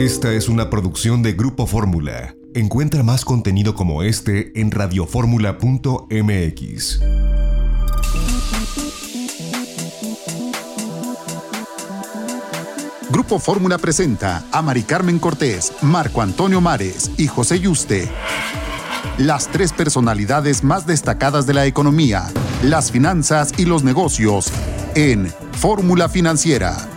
Esta es una producción de Grupo Fórmula. Encuentra más contenido como este en radioformula.mx. Grupo Fórmula presenta a Mari Carmen Cortés, Marco Antonio Mares y José Yuste. Las tres personalidades más destacadas de la economía, las finanzas y los negocios en Fórmula Financiera.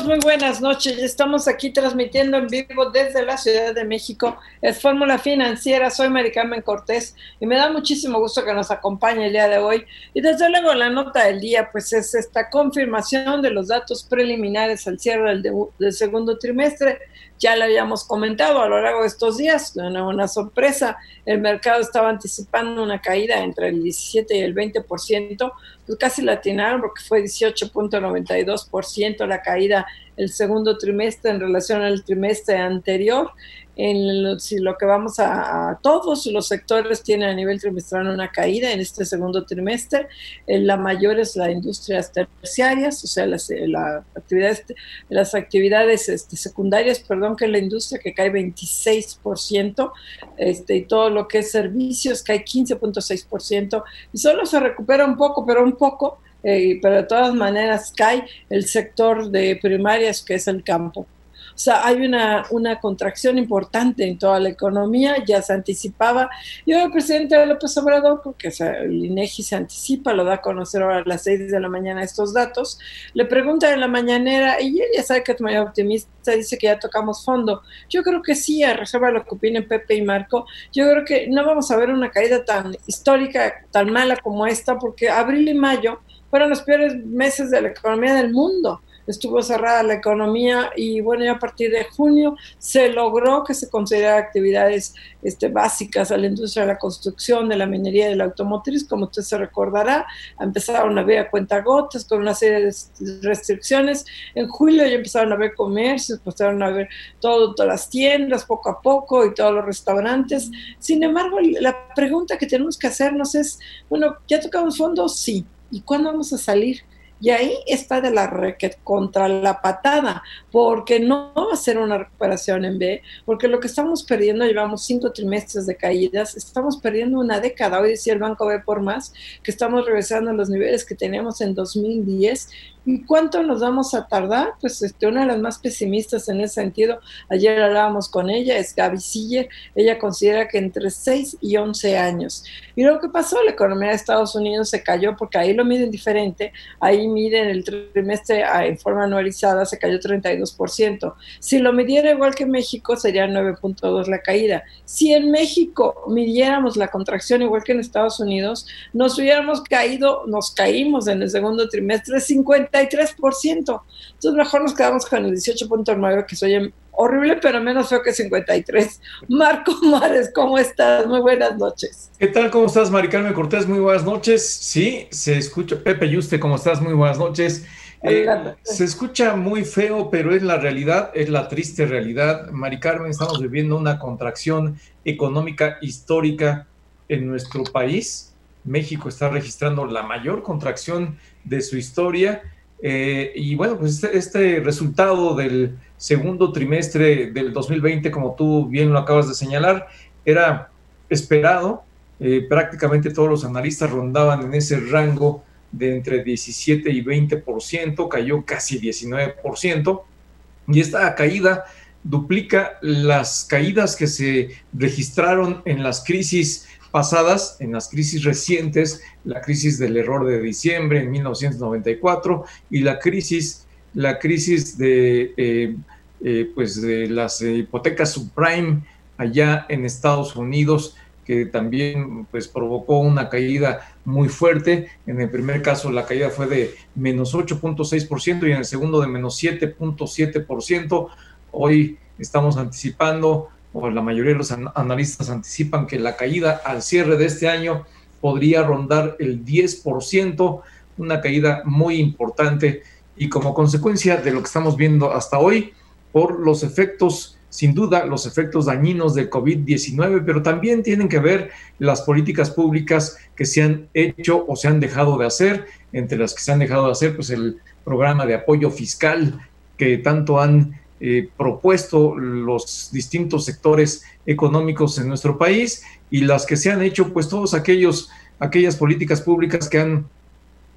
Muy buenas noches. Estamos aquí transmitiendo en vivo desde la Ciudad de México. Es Fórmula Financiera. Soy Maricarmen Cortés y me da muchísimo gusto que nos acompañe el día de hoy. Y desde luego la nota del día, pues es esta confirmación de los datos preliminares al cierre del, del segundo trimestre ya lo habíamos comentado a lo largo de estos días, una, una sorpresa, el mercado estaba anticipando una caída entre el 17 y el 20%, pues casi la atinaron porque fue 18.92% la caída el segundo trimestre en relación al trimestre anterior en lo, si lo que vamos a, todos los sectores tienen a nivel trimestral una caída en este segundo trimestre. Eh, la mayor es la industria terciarias, o sea, las, eh, actividades, las actividades este, secundarias, perdón, que es la industria que cae 26%, este, y todo lo que es servicios cae 15.6%, y solo se recupera un poco, pero un poco, eh, pero de todas maneras cae el sector de primarias, que es el campo. Sea, hay una, una contracción importante en toda la economía, ya se anticipaba. Y hoy el presidente López Obrador, porque el INEGI se anticipa, lo da a conocer ahora a las 6 de la mañana estos datos, le pregunta en la mañanera, y él ya sabe que es muy optimista, dice que ya tocamos fondo. Yo creo que sí, a reserva lo que opinen Pepe y Marco, yo creo que no vamos a ver una caída tan histórica, tan mala como esta, porque abril y mayo fueron los peores meses de la economía del mundo estuvo cerrada la economía y bueno, ya a partir de junio se logró que se considerara actividades este, básicas a la industria de la construcción, de la minería y de la automotriz, como usted se recordará, empezaron a ver cuentagotas con una serie de restricciones. En julio ya empezaron a ver comercios, empezaron a ver todas las tiendas poco a poco y todos los restaurantes. Sin embargo, la pregunta que tenemos que hacernos es, bueno, ¿ya tocamos fondos? Sí. ¿Y cuándo vamos a salir? Y ahí está de la requet contra la patada, porque no va a ser una recuperación en B, porque lo que estamos perdiendo, llevamos cinco trimestres de caídas, estamos perdiendo una década. Hoy decía el Banco B por más que estamos regresando a los niveles que teníamos en 2010 ¿Y cuánto nos vamos a tardar? Pues este, una de las más pesimistas en ese sentido, ayer hablábamos con ella, es Gaby Siller, ella considera que entre 6 y 11 años. ¿Y lo que pasó? La economía de Estados Unidos se cayó porque ahí lo miden diferente, ahí miden el trimestre ah, en forma anualizada, se cayó 32%. Si lo midiera igual que México, sería 9.2 la caída. Si en México midiéramos la contracción igual que en Estados Unidos, nos hubiéramos caído, nos caímos en el segundo trimestre 50 53%. Entonces mejor nos quedamos con el 18.9 que soy horrible, pero menos feo que 53. Marco Mares, ¿cómo estás? Muy buenas noches. ¿Qué tal? ¿Cómo estás, Maricarmen Cortés? Muy buenas noches. Sí, se escucha. Pepe Yuste, ¿cómo estás? Muy buenas noches. Eh, se escucha muy feo, pero es la realidad, es la triste realidad. Mari Carmen, estamos viviendo una contracción económica histórica en nuestro país. México está registrando la mayor contracción de su historia eh, y bueno, pues este, este, resultado del segundo trimestre del 2020, como tú bien lo acabas de señalar, era esperado. Eh, prácticamente todos los analistas rondaban en ese rango de entre 17 y 20%, cayó casi 19%, y esta caída duplica las caídas que se registraron en las crisis pasadas, en las crisis recientes, la crisis del error de diciembre en 1994 y la crisis, la crisis de, eh, eh, pues de las hipotecas subprime allá en Estados Unidos, que también pues, provocó una caída muy fuerte. En el primer caso la caída fue de menos 8.6% y en el segundo de menos 7.7%. Hoy estamos anticipando o la mayoría de los analistas anticipan que la caída al cierre de este año podría rondar el 10%, una caída muy importante y como consecuencia de lo que estamos viendo hasta hoy, por los efectos sin duda los efectos dañinos del COVID-19, pero también tienen que ver las políticas públicas que se han hecho o se han dejado de hacer, entre las que se han dejado de hacer, pues el programa de apoyo fiscal que tanto han eh, propuesto los distintos sectores económicos en nuestro país y las que se han hecho, pues todos aquellos, aquellas políticas públicas que han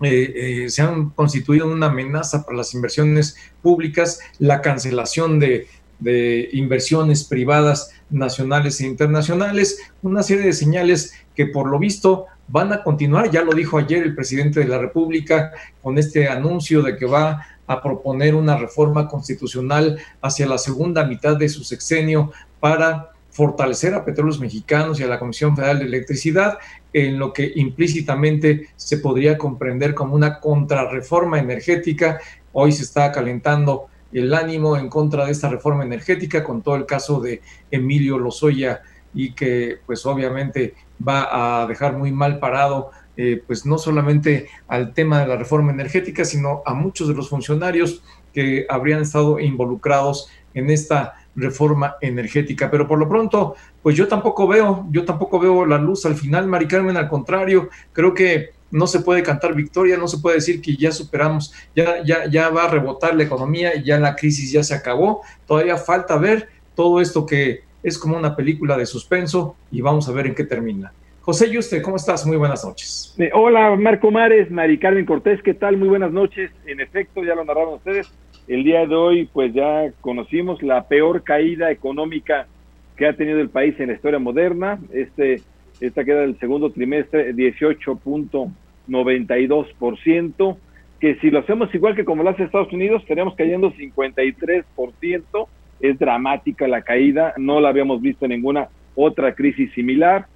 eh, eh, se han constituido una amenaza para las inversiones públicas, la cancelación de, de, inversiones privadas nacionales e internacionales, una serie de señales que por lo visto van a continuar. Ya lo dijo ayer el presidente de la República con este anuncio de que va a proponer una reforma constitucional hacia la segunda mitad de su sexenio para fortalecer a Petróleos Mexicanos y a la Comisión Federal de Electricidad, en lo que implícitamente se podría comprender como una contrarreforma energética. Hoy se está calentando el ánimo en contra de esta reforma energética con todo el caso de Emilio Lozoya y que pues obviamente va a dejar muy mal parado eh, pues no solamente al tema de la reforma energética, sino a muchos de los funcionarios que habrían estado involucrados en esta reforma energética. Pero por lo pronto, pues yo tampoco veo, yo tampoco veo la luz al final, Mari Carmen, al contrario, creo que no se puede cantar victoria, no se puede decir que ya superamos, ya, ya, ya va a rebotar la economía, ya la crisis ya se acabó, todavía falta ver todo esto que es como una película de suspenso y vamos a ver en qué termina. José Yuste, ¿cómo estás? Muy buenas noches. Eh, hola, Marco Mares, Mari Carmen Cortés, ¿qué tal? Muy buenas noches. En efecto, ya lo narraron ustedes. El día de hoy, pues ya conocimos la peor caída económica que ha tenido el país en la historia moderna. Este, esta queda del segundo trimestre, 18.92%, que si lo hacemos igual que como lo hace Estados Unidos, estaríamos cayendo 53%. Es dramática la caída, no la habíamos visto en ninguna otra crisis similar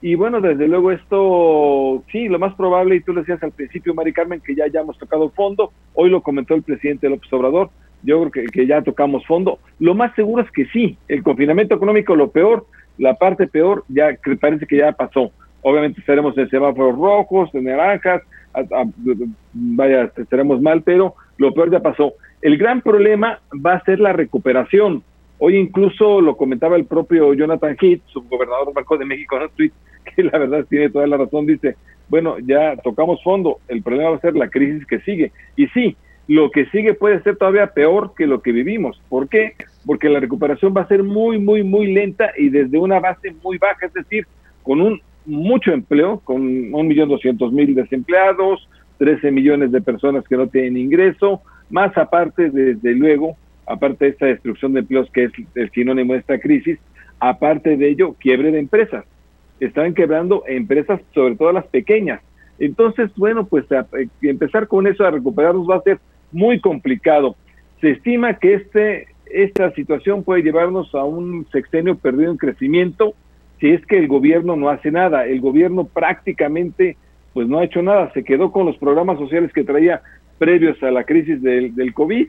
y bueno, desde luego esto, sí, lo más probable, y tú lo decías al principio, Mari Carmen, que ya hayamos tocado fondo, hoy lo comentó el presidente López Obrador, yo creo que, que, ya tocamos fondo. Lo más seguro es que sí, el confinamiento económico, lo peor, la parte peor, ya parece que ya pasó. Obviamente estaremos en semáforos rojos, en naranjas, vaya, estaremos mal, pero lo peor ya pasó. El gran problema va a ser la recuperación. Hoy incluso lo comentaba el propio Jonathan Heath, subgobernador del Banco de México, en un tweet, que la verdad tiene toda la razón, dice, bueno, ya tocamos fondo, el problema va a ser la crisis que sigue. Y sí, lo que sigue puede ser todavía peor que lo que vivimos. ¿Por qué? Porque la recuperación va a ser muy, muy, muy lenta y desde una base muy baja, es decir, con un mucho empleo, con un millón doscientos mil desempleados, 13 millones de personas que no tienen ingreso, más aparte, desde luego, aparte de esta destrucción de empleos que es el sinónimo de esta crisis, aparte de ello, quiebre de empresas. Están quebrando empresas, sobre todo las pequeñas. Entonces, bueno, pues eh, empezar con eso a recuperarnos va a ser muy complicado. Se estima que este, esta situación puede llevarnos a un sexenio perdido en crecimiento si es que el gobierno no hace nada. El gobierno prácticamente pues no ha hecho nada, se quedó con los programas sociales que traía previos a la crisis del, del COVID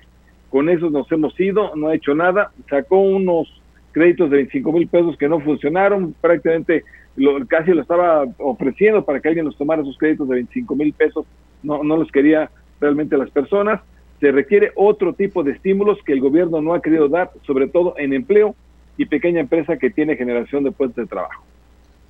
con eso nos hemos ido, no ha hecho nada, sacó unos créditos de 25 mil pesos que no funcionaron, prácticamente lo, casi lo estaba ofreciendo para que alguien nos tomara esos créditos de 25 mil pesos, no, no los quería realmente las personas. Se requiere otro tipo de estímulos que el gobierno no ha querido dar, sobre todo en empleo y pequeña empresa que tiene generación de puestos de trabajo.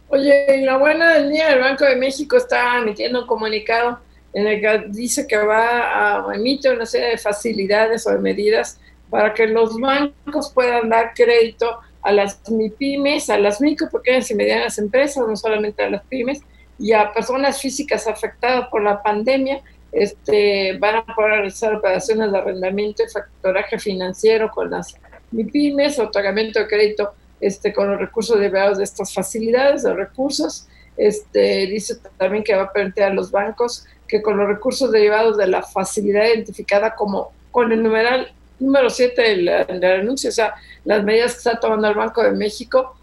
Oye, en la buena del día, el Banco de México está emitiendo un comunicado en el que dice que va a emitir una serie de facilidades o de medidas para que los bancos puedan dar crédito a las MIPIMES, a las micro, pequeñas y medianas empresas, no solamente a las pymes, y a personas físicas afectadas por la pandemia, este, van a poder realizar operaciones de arrendamiento y factoraje financiero con las MIPIMES, otorgamiento de crédito este, con los recursos derivados de estas facilidades de recursos. Este, dice también que va a permitir a los bancos que con los recursos derivados de la facilidad identificada como con el numeral número 7 del, anuncio, o sea, las medidas que está tomando el Banco de México,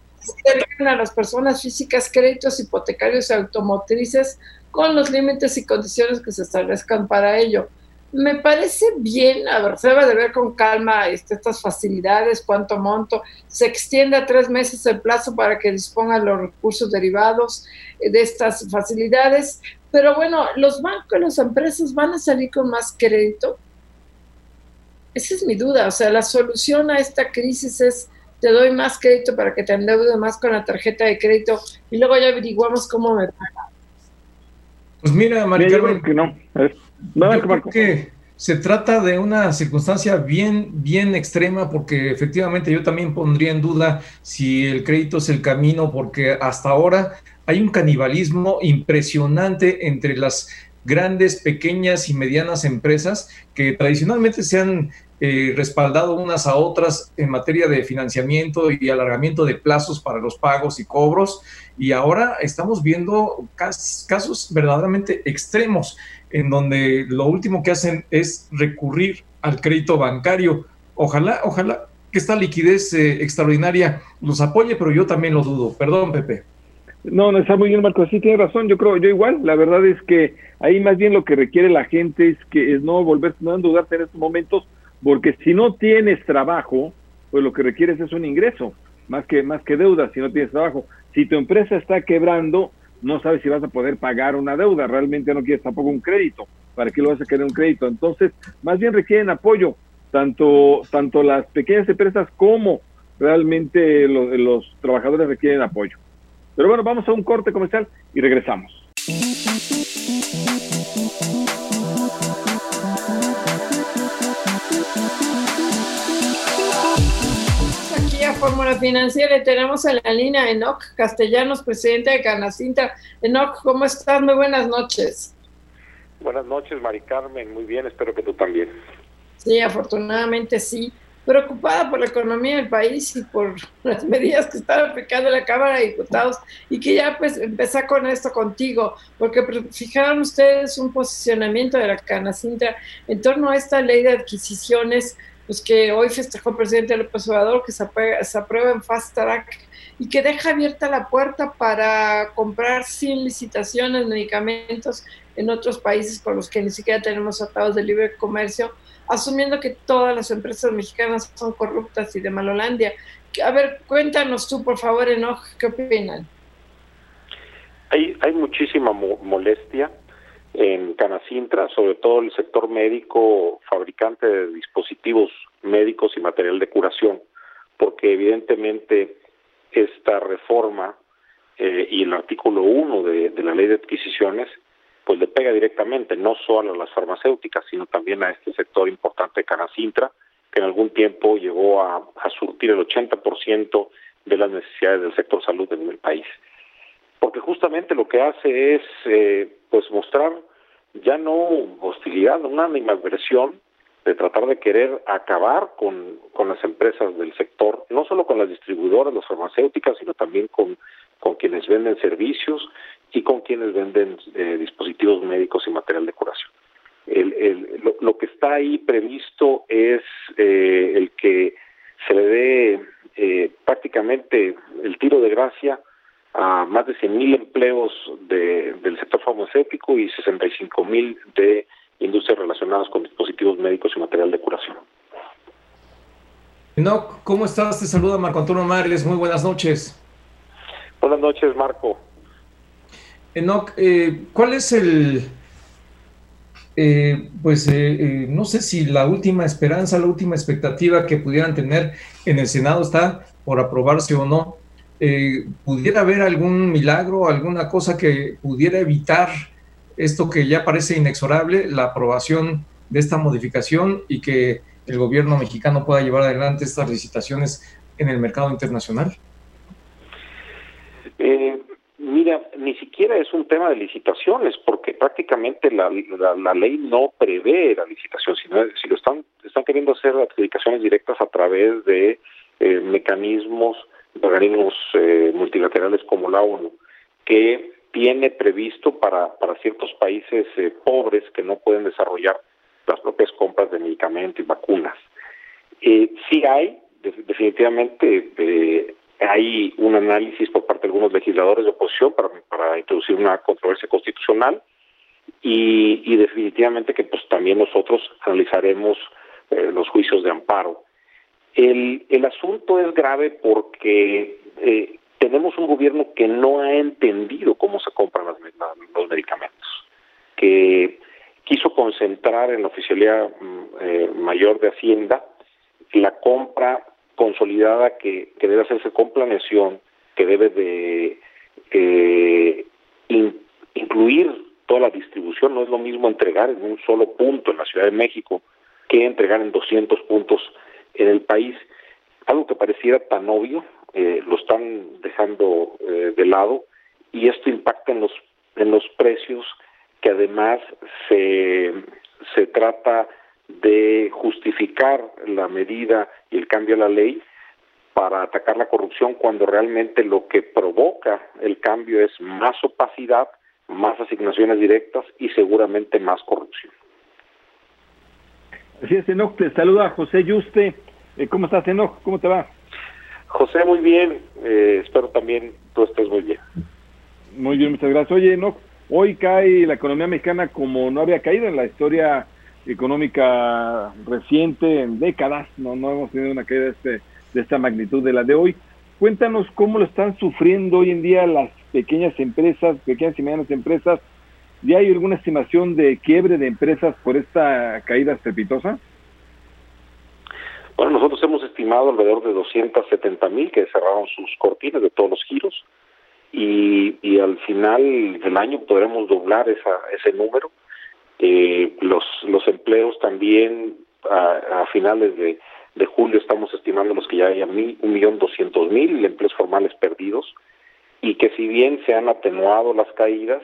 a las personas físicas créditos hipotecarios y automotrices con los límites y condiciones que se establezcan para ello. Me parece bien, a ver, se debe de ver con calma este, estas facilidades, cuánto monto, se extiende a tres meses el plazo para que dispongan los recursos derivados de estas facilidades, pero bueno, los bancos, las empresas van a salir con más crédito. Esa es mi duda. O sea, la solución a esta crisis es te doy más crédito para que te endeude más con la tarjeta de crédito y luego ya averiguamos cómo me paga. Pues mira, María que no. no que se trata de una circunstancia bien, bien extrema porque efectivamente yo también pondría en duda si el crédito es el camino porque hasta ahora hay un canibalismo impresionante entre las grandes, pequeñas y medianas empresas que tradicionalmente se han eh, respaldado unas a otras en materia de financiamiento y alargamiento de plazos para los pagos y cobros. Y ahora estamos viendo casos verdaderamente extremos en donde lo último que hacen es recurrir al crédito bancario. Ojalá, ojalá que esta liquidez eh, extraordinaria los apoye, pero yo también lo dudo. Perdón, Pepe. No, no está muy bien, Marco. Sí, tiene razón. Yo creo, yo igual. La verdad es que ahí más bien lo que requiere la gente es que es no volverse, no endeudarte en estos momentos, porque si no tienes trabajo, pues lo que requieres es un ingreso, más que más que deuda. Si no tienes trabajo, si tu empresa está quebrando, no sabes si vas a poder pagar una deuda. Realmente no quieres tampoco un crédito. ¿Para qué lo vas a querer un crédito? Entonces, más bien requieren apoyo tanto tanto las pequeñas empresas como realmente los, los trabajadores requieren apoyo. Pero bueno, vamos a un corte comercial y regresamos. Fórmula Financiera tenemos en la línea Enoc Castellanos, presidente de Canacinta. Enoc, ¿cómo estás? Muy buenas noches. Buenas noches, Mari Carmen. Muy bien, espero que tú también. Sí, afortunadamente sí preocupada por la economía del país y por las medidas que están aplicando la Cámara de Diputados y que ya pues empezar con esto contigo, porque fijaron ustedes un posicionamiento de la Canacintra en torno a esta ley de adquisiciones, pues que hoy festejó el presidente López Obrador, que se aprueba, se aprueba en fast track y que deja abierta la puerta para comprar sin licitaciones medicamentos en otros países con los que ni siquiera tenemos tratados de libre comercio asumiendo que todas las empresas mexicanas son corruptas y de Malolandia. A ver, cuéntanos tú, por favor, Enoch, ¿qué opinan? Hay, hay muchísima molestia en Canacintra, sobre todo el sector médico, fabricante de dispositivos médicos y material de curación, porque evidentemente esta reforma eh, y el artículo 1 de, la ley de adquisiciones pues le pega directamente no solo a las farmacéuticas, sino también a este sector importante de Canacintra, que en algún tiempo llegó a, surtir el 80% de las necesidades del sector salud en el país. Porque justamente lo que hace es eh, pues mostrar ya no hostilidad, una animadversión de tratar de querer acabar con, con las empresas del sector, no solo con las distribuidoras, las farmacéuticas, sino también con, con quienes venden servicios y con quienes venden eh, dispositivos médicos y material de curación. El, lo, que está ahí previsto es eh, el que se le dé eh, prácticamente el tiro de gracia a más de 100.000 empleos de, del sector farmacéutico y 65.000 de industrias relacionadas con dispositivos médicos y material de curación. No, ¿cómo estás? Te saluda Marco Antonio Marles. Muy buenas noches. Buenas noches, Marco. Enoch, eh, ¿cuál es el, eh, pues eh, no sé si la última esperanza, la última expectativa que pudieran tener en el Senado está por aprobarse o no? ¿Pudiera haber algún milagro, alguna cosa que pudiera evitar esto que ya parece inexorable, la aprobación de esta modificación y que el gobierno mexicano pueda llevar adelante estas licitaciones en el mercado internacional? Mira, ni siquiera es un tema de licitaciones, porque prácticamente la, la, ley no prevé la licitación, sino si lo están, están queriendo hacer adjudicaciones directas a través de eh, mecanismos, organismos eh, multilaterales como la ONU, que tiene previsto para, para ciertos países eh, pobres que no pueden desarrollar las propias compras de medicamentos y vacunas. Eh, sí hay, definitivamente, eh, hay un análisis por parte de algunos legisladores de oposición para, para introducir una controversia constitucional y, y definitivamente que pues también nosotros analizaremos eh, los juicios de amparo. El, el asunto es grave porque eh, tenemos un gobierno que no ha entendido cómo se compran las, los medicamentos, que quiso concentrar en la Oficialía mm, eh, Mayor de Hacienda la compra consolidada que, debe hacerse con planeación, que debe de eh, incluir toda la distribución. No es lo mismo entregar en un solo punto en la Ciudad de México que entregar en 200 puntos en el país. Algo que pareciera tan obvio, eh, lo están dejando eh, de lado y esto impacta en los en los precios que además se se trata de justificar la medida y el cambio a la ley para atacar la corrupción cuando realmente lo que provoca el cambio es más opacidad, más asignaciones directas y seguramente más corrupción. Así es, Enoch, te saluda José Yuste. Eh, ¿Cómo estás, Enoch? ¿Cómo te va? José, muy bien. Eh, espero también tú estés muy bien. Muy bien, muchas gracias. Oye, Enoch, hoy cae la economía mexicana como no había caído en la historia económica reciente, en décadas, no, no hemos tenido una caída de, este, de esta magnitud de la de hoy. Cuéntanos cómo lo están sufriendo hoy en día las pequeñas empresas, pequeñas y medianas empresas. ¿Ya hay alguna estimación de quiebre de empresas por esta caída estrepitosa? Bueno, nosotros hemos estimado alrededor de 270 mil que cerraron sus cortinas de todos los giros y, y al final del año podremos doblar esa, ese número eh, los, empleos también a, finales de, de, julio estamos estimando los que ya hay mil, un millón doscientos mil empleos formales perdidos y que si bien se han atenuado las caídas,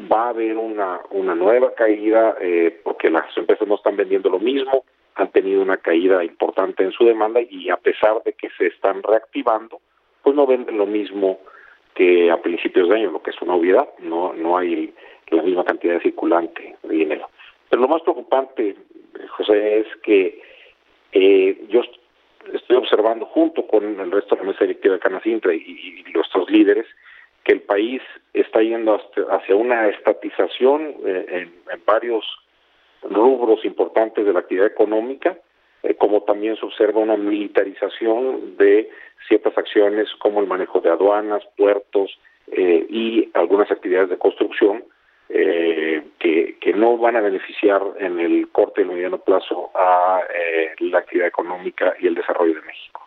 va a haber una, una nueva caída eh, porque las empresas no están vendiendo lo mismo, han tenido una caída importante en su demanda y a pesar de que se están reactivando, pues no venden lo mismo que a principios de año, lo que es una obviedad, no, no hay la misma cantidad circulante de dinero. Pero lo más preocupante, José, es que eh, yo estoy observando junto con el resto de la mesa directiva de Canacintra y, y nuestros líderes que el país está yendo hacia una estatización eh, en, varios rubros importantes de la actividad económica, eh, como también se observa una militarización de ciertas acciones como el manejo de aduanas, puertos y algunas actividades de construcción, eh, que, que, no van a beneficiar en el corto y mediano plazo a eh, la actividad económica y el desarrollo de México.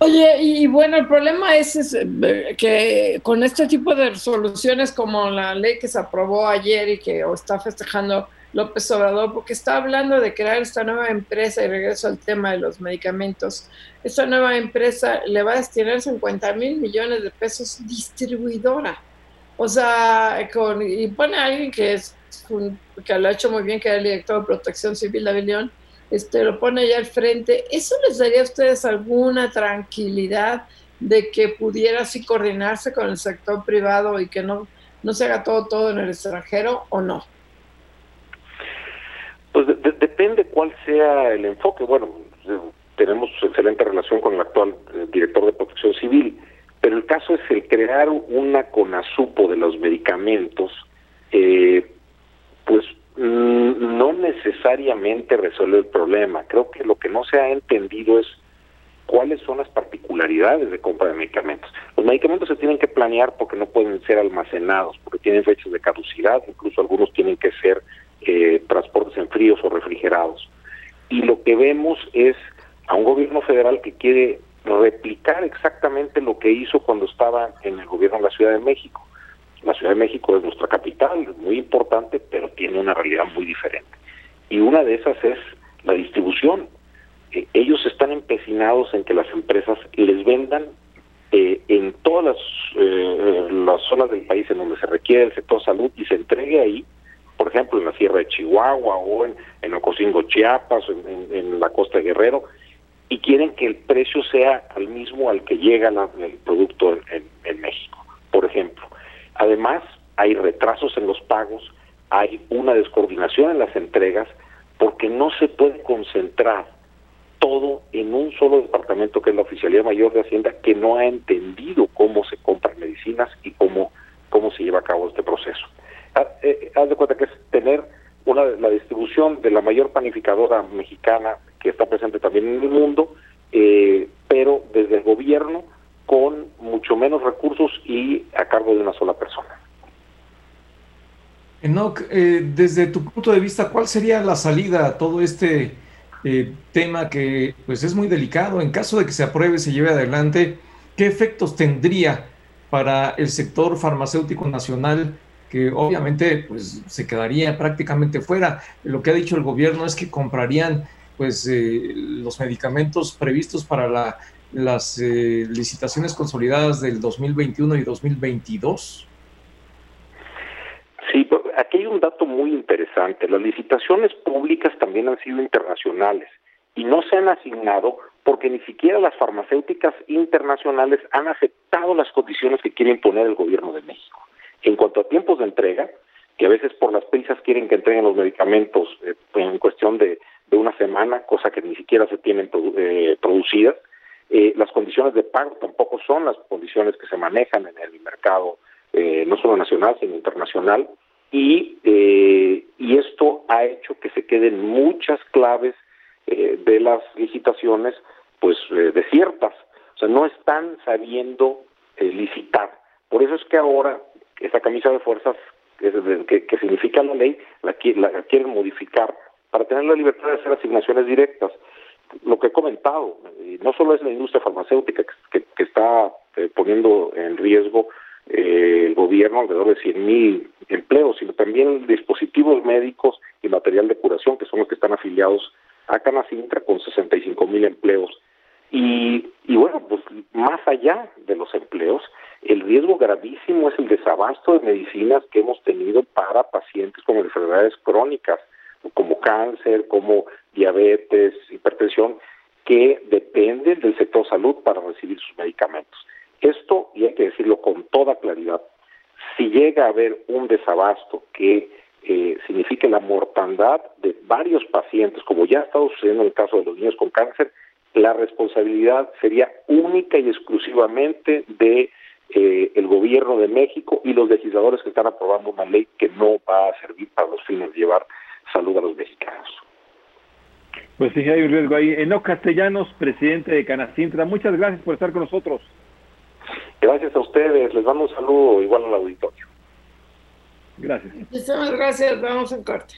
Oye, y bueno, el problema es, eh, que con este tipo de resoluciones como la ley que se aprobó ayer y que está festejando López Obrador, porque está hablando de crear esta nueva empresa, y regreso al tema de los medicamentos, esta nueva empresa le va a destinar 50 mil millones de pesos distribuidora. O sea, con, y pone a alguien que es que lo ha hecho muy bien, que era el director de Protección Civil de León, este, lo pone allá al frente. ¿Eso les daría a ustedes alguna tranquilidad de que pudiera así coordinarse con el sector privado y que no, no se haga todo, todo en el extranjero o no? Pues depende cuál sea el enfoque. Bueno, tenemos excelente relación con el actual eh, director de Protección Civil pero el caso es el crear una CONASUPO de los medicamentos, eh, pues no necesariamente resuelve el problema. Creo que lo que no se ha entendido es cuáles son las particularidades de compra de medicamentos. Los medicamentos se tienen que planear porque no pueden ser almacenados, porque tienen fechas de caducidad, incluso algunos tienen que ser eh, transportes en fríos o refrigerados. Y lo que vemos es a un gobierno federal que quiere replicar exactamente lo que hizo cuando estaba en el gobierno de la Ciudad de México. La Ciudad de México es nuestra capital, muy importante, pero tiene una realidad muy diferente. Y una de esas es la distribución. Eh, ellos están empecinados en que las empresas les vendan eh, en todas las, eh, las zonas del país en donde se requiere el sector salud y se entregue ahí, por ejemplo, en la Sierra de Chihuahua o en, en Ocosingo, Chiapas, o en, la costa de Guerrero, y quieren que el precio sea al mismo al que llega el producto en, México, por ejemplo. Además, hay retrasos en los pagos, hay una descoordinación en las entregas, porque no se puede concentrar todo en un solo departamento que es la Oficialía Mayor de Hacienda, que no ha entendido cómo se compran medicinas y cómo, cómo se lleva a cabo este proceso. Haz, eh, de cuenta que es tener una, la distribución de la mayor panificadora mexicana que está presente también en el mundo, eh, pero desde el gobierno con mucho menos recursos y a cargo de una sola persona. Enoch, eh, desde tu punto de vista, ¿cuál sería la salida a todo este eh, tema que pues es muy delicado. En caso de que se apruebe, se lleve adelante, ¿qué efectos tendría para el sector farmacéutico nacional que obviamente pues se quedaría prácticamente fuera? Lo que ha dicho el gobierno es que comprarían pues eh, los medicamentos previstos para la, las eh, licitaciones consolidadas del 2021 y 2022. Sí, pues, aquí hay un dato muy interesante. Las licitaciones públicas también han sido internacionales y no se han asignado porque ni siquiera las farmacéuticas internacionales han aceptado las condiciones que quiere imponer el gobierno de México. En cuanto a tiempos de entrega, que a veces por las prisas quieren que entreguen los medicamentos eh, en cuestión de, una semana, cosa que ni siquiera se tienen eh, producidas, eh, las condiciones de pago tampoco son las condiciones que se manejan en el mercado eh, no solo nacional, sino internacional, y, eh, y esto ha hecho que se queden muchas claves eh, de las licitaciones pues desiertas, o sea, no están sabiendo licitar. Por eso es que ahora esa camisa de fuerzas que, que significa la ley la, la quieren modificar para tener la libertad de hacer asignaciones directas lo que he comentado, no solo es la industria farmacéutica que, está poniendo en riesgo eh, el gobierno alrededor de 100 mil empleos, sino también dispositivos médicos y material de curación, que son los que están afiliados a Canacintra con 65 mil empleos. Y, y bueno, pues más allá de los empleos, el riesgo gravísimo es el desabasto de medicinas que hemos tenido para pacientes con enfermedades crónicas, como cáncer, como diabetes, hipertensión, que dependen del sector salud para recibir sus medicamentos. Esto, y hay que decirlo con toda claridad, si llega a haber un desabasto que eh, signifique la mortandad de varios pacientes, como ya ha estado sucediendo en el caso de los niños con cáncer, la responsabilidad sería única y exclusivamente de eh, el gobierno de México y los legisladores que están aprobando una ley que no va a servir para los fines de llevar salud a los mexicanos. Pues sí, hay un riesgo ahí. Eno Castellanos, presidente de Canacintra, muchas gracias por estar con nosotros. Gracias a ustedes, les mando un saludo igual al auditorio. Gracias. Muchísimas gracias, vamos en corte.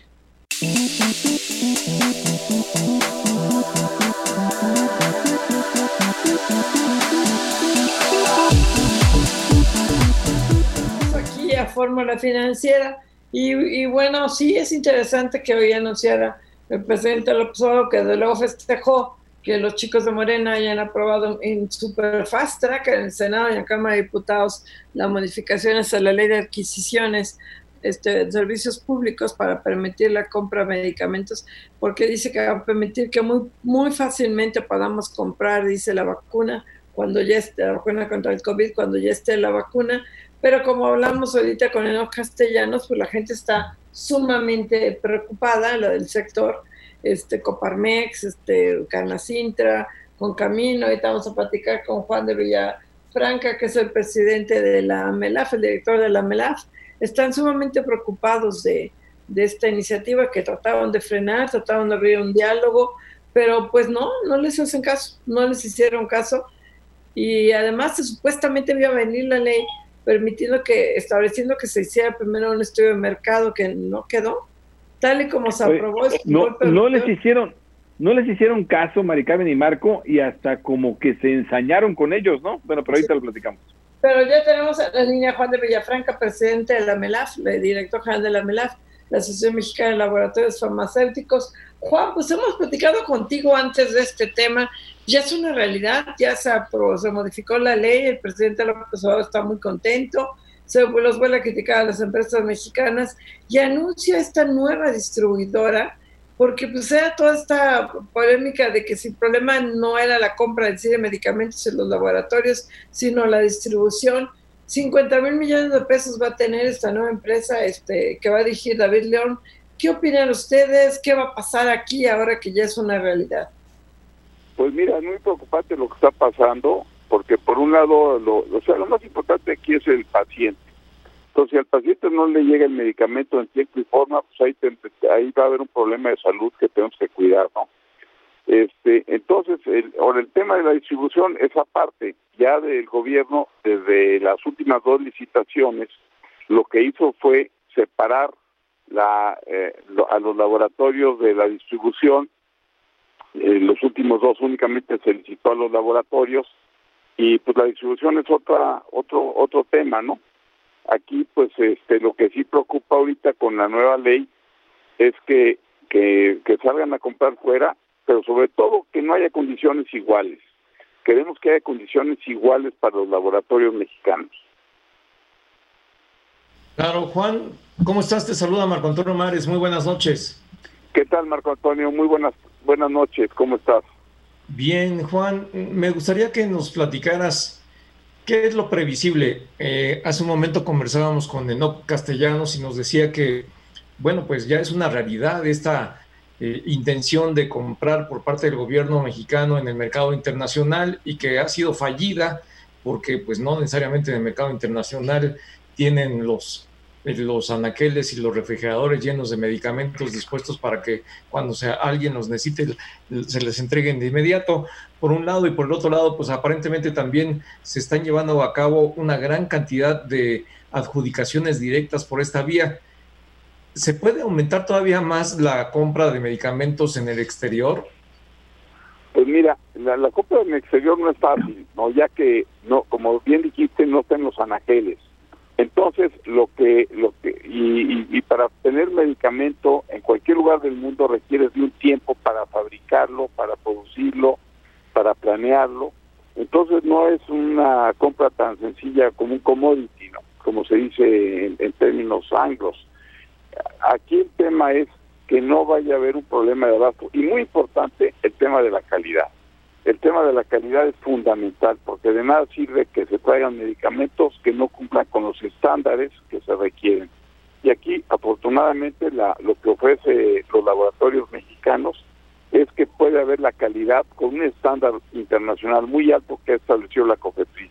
Aquí a Fórmula Financiera y, y, bueno, sí es interesante que hoy anunciara el presidente López Obrador que de luego festejó que los chicos de Morena hayan aprobado en super fast track en el Senado y en la Cámara de Diputados las modificaciones a la ley de adquisiciones este, de servicios públicos para permitir la compra de medicamentos, porque dice que va a permitir que muy, muy fácilmente podamos comprar, dice la vacuna, cuando ya esté la vacuna contra el COVID, cuando ya esté la vacuna. Pero como hablamos ahorita con el castellanos, pues la gente está sumamente preocupada, la del sector, este, Coparmex, este, Canacintra, con Camino, ahorita vamos a platicar con Juan de Villafranca, que es el presidente de la MELAF, el director de la MELAF, están sumamente preocupados de, de esta iniciativa que trataban de frenar, trataban de abrir un diálogo, pero pues no, no les hacen caso, no les hicieron caso. Y además supuestamente iba a venir la ley permitiendo que, estableciendo que se hiciera primero un estudio de mercado que no quedó tal y como se aprobó. no, no les hicieron, no les hicieron caso, Maricarmen y Marco, y hasta como que se ensañaron con ellos, ¿no? Bueno, pero ahorita lo platicamos. Pero ya tenemos a la línea Juan de Villafranca, presidente de la MELAF, el director general de la MELAF, la Asociación Mexicana de Laboratorios Farmacéuticos. Juan, pues hemos platicado contigo antes de este tema, ya es una realidad, ya se, aprobó, se modificó la ley, el presidente López Obrador está muy contento, se los vuelve a criticar a las empresas mexicanas y anuncia esta nueva distribuidora, porque pues era toda esta polémica de que si el problema no era la compra en sí de medicamentos en los laboratorios, sino la distribución. 50 mil millones de pesos va a tener esta nueva empresa este, que va a dirigir David León. ¿Qué opinan ustedes? ¿Qué va a pasar aquí ahora que ya es una realidad? Pues mira, es muy preocupante lo que está pasando porque por un lado, lo, o sea, lo más importante aquí es el paciente. Entonces, si al paciente no le llega el medicamento en tiempo y forma, pues ahí, ahí va a haber un problema de salud que tenemos que cuidar, ¿no? Este, entonces, el, ahora el tema de la distribución, esa parte ya del gobierno, desde las últimas dos licitaciones, lo que hizo fue separar la, eh, a los laboratorios de la distribución En los últimos dos únicamente se licitó a los laboratorios y pues la distribución es otra otro otro tema, ¿no? Aquí pues este lo que sí preocupa ahorita con la nueva ley es que que, que salgan a comprar fuera, pero sobre todo que no haya condiciones iguales. Queremos que haya condiciones iguales para los laboratorios mexicanos. Claro, Juan, ¿cómo estás? Te saluda Marco Antonio Mares, muy buenas noches. ¿Qué tal, Marco Antonio? Muy buenas, buenas noches, ¿cómo estás? Bien, Juan, me gustaría que nos platicaras qué es lo previsible. Eh, hace un momento conversábamos con Enoch Castellanos y nos decía que, bueno, pues ya es una realidad esta eh, intención de comprar por parte del gobierno mexicano en el mercado internacional y que ha sido fallida porque pues no necesariamente en el mercado internacional tienen los los anaqueles y los refrigeradores llenos de medicamentos dispuestos para que cuando sea, alguien los necesite se les entreguen de inmediato, por un lado, y por el otro lado, pues aparentemente también se están llevando a cabo una gran cantidad de adjudicaciones directas por esta vía. ¿Se puede aumentar todavía más la compra de medicamentos en el exterior? Pues mira, la, la compra en el exterior no es fácil, ¿no? ya que, no como bien dijiste, no están los anaqueles entonces, lo que, lo que y, para obtener medicamento en cualquier lugar del mundo requieres de un tiempo para fabricarlo, para producirlo, para planearlo. Entonces, no es una compra tan sencilla como un commodity, ¿no? como se dice en, en términos anglos. Aquí el tema es que no vaya a haber un problema de abasto y muy importante el tema de la calidad el tema de la calidad es fundamental porque de nada sirve que se traigan medicamentos que no cumplan con los estándares que se requieren. Y aquí, afortunadamente, la, lo que ofrece los laboratorios mexicanos es que puede haber la calidad con un estándar internacional muy alto que estableció la COFEPRIS.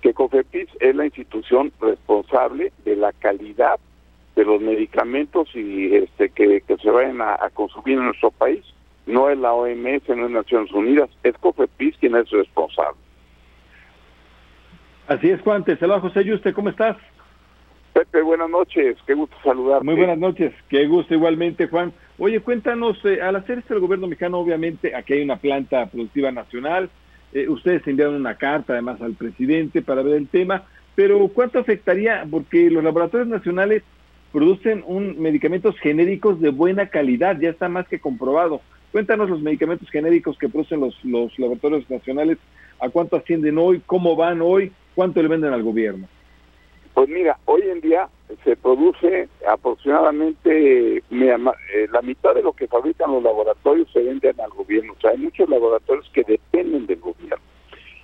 Que COFEPRIS es la institución responsable de la calidad de los medicamentos y este que, se vayan a consumir en nuestro país no es la OMS, no es Naciones Unidas, es COFEPIS quien es responsable. Así es, Juan, te saluda José Yuste, ¿cómo estás? Pepe, buenas noches, qué gusto saludarte. Muy buenas noches, qué gusto igualmente, Juan. Oye, cuéntanos, eh, al hacer esto el gobierno mexicano, obviamente, aquí hay una planta productiva nacional, eh, ustedes enviaron una carta además al presidente para ver el tema, pero ¿cuánto afectaría? Porque los laboratorios nacionales producen un medicamentos genéricos de buena calidad, ya está más que comprobado. Cuéntanos los medicamentos genéricos que producen los, los laboratorios nacionales, a cuánto ascienden hoy, cómo van hoy, cuánto le venden al gobierno. Pues mira, hoy en día se produce aproximadamente eh, la mitad de lo que fabrican los laboratorios se venden al gobierno. O sea, hay muchos laboratorios que dependen del gobierno.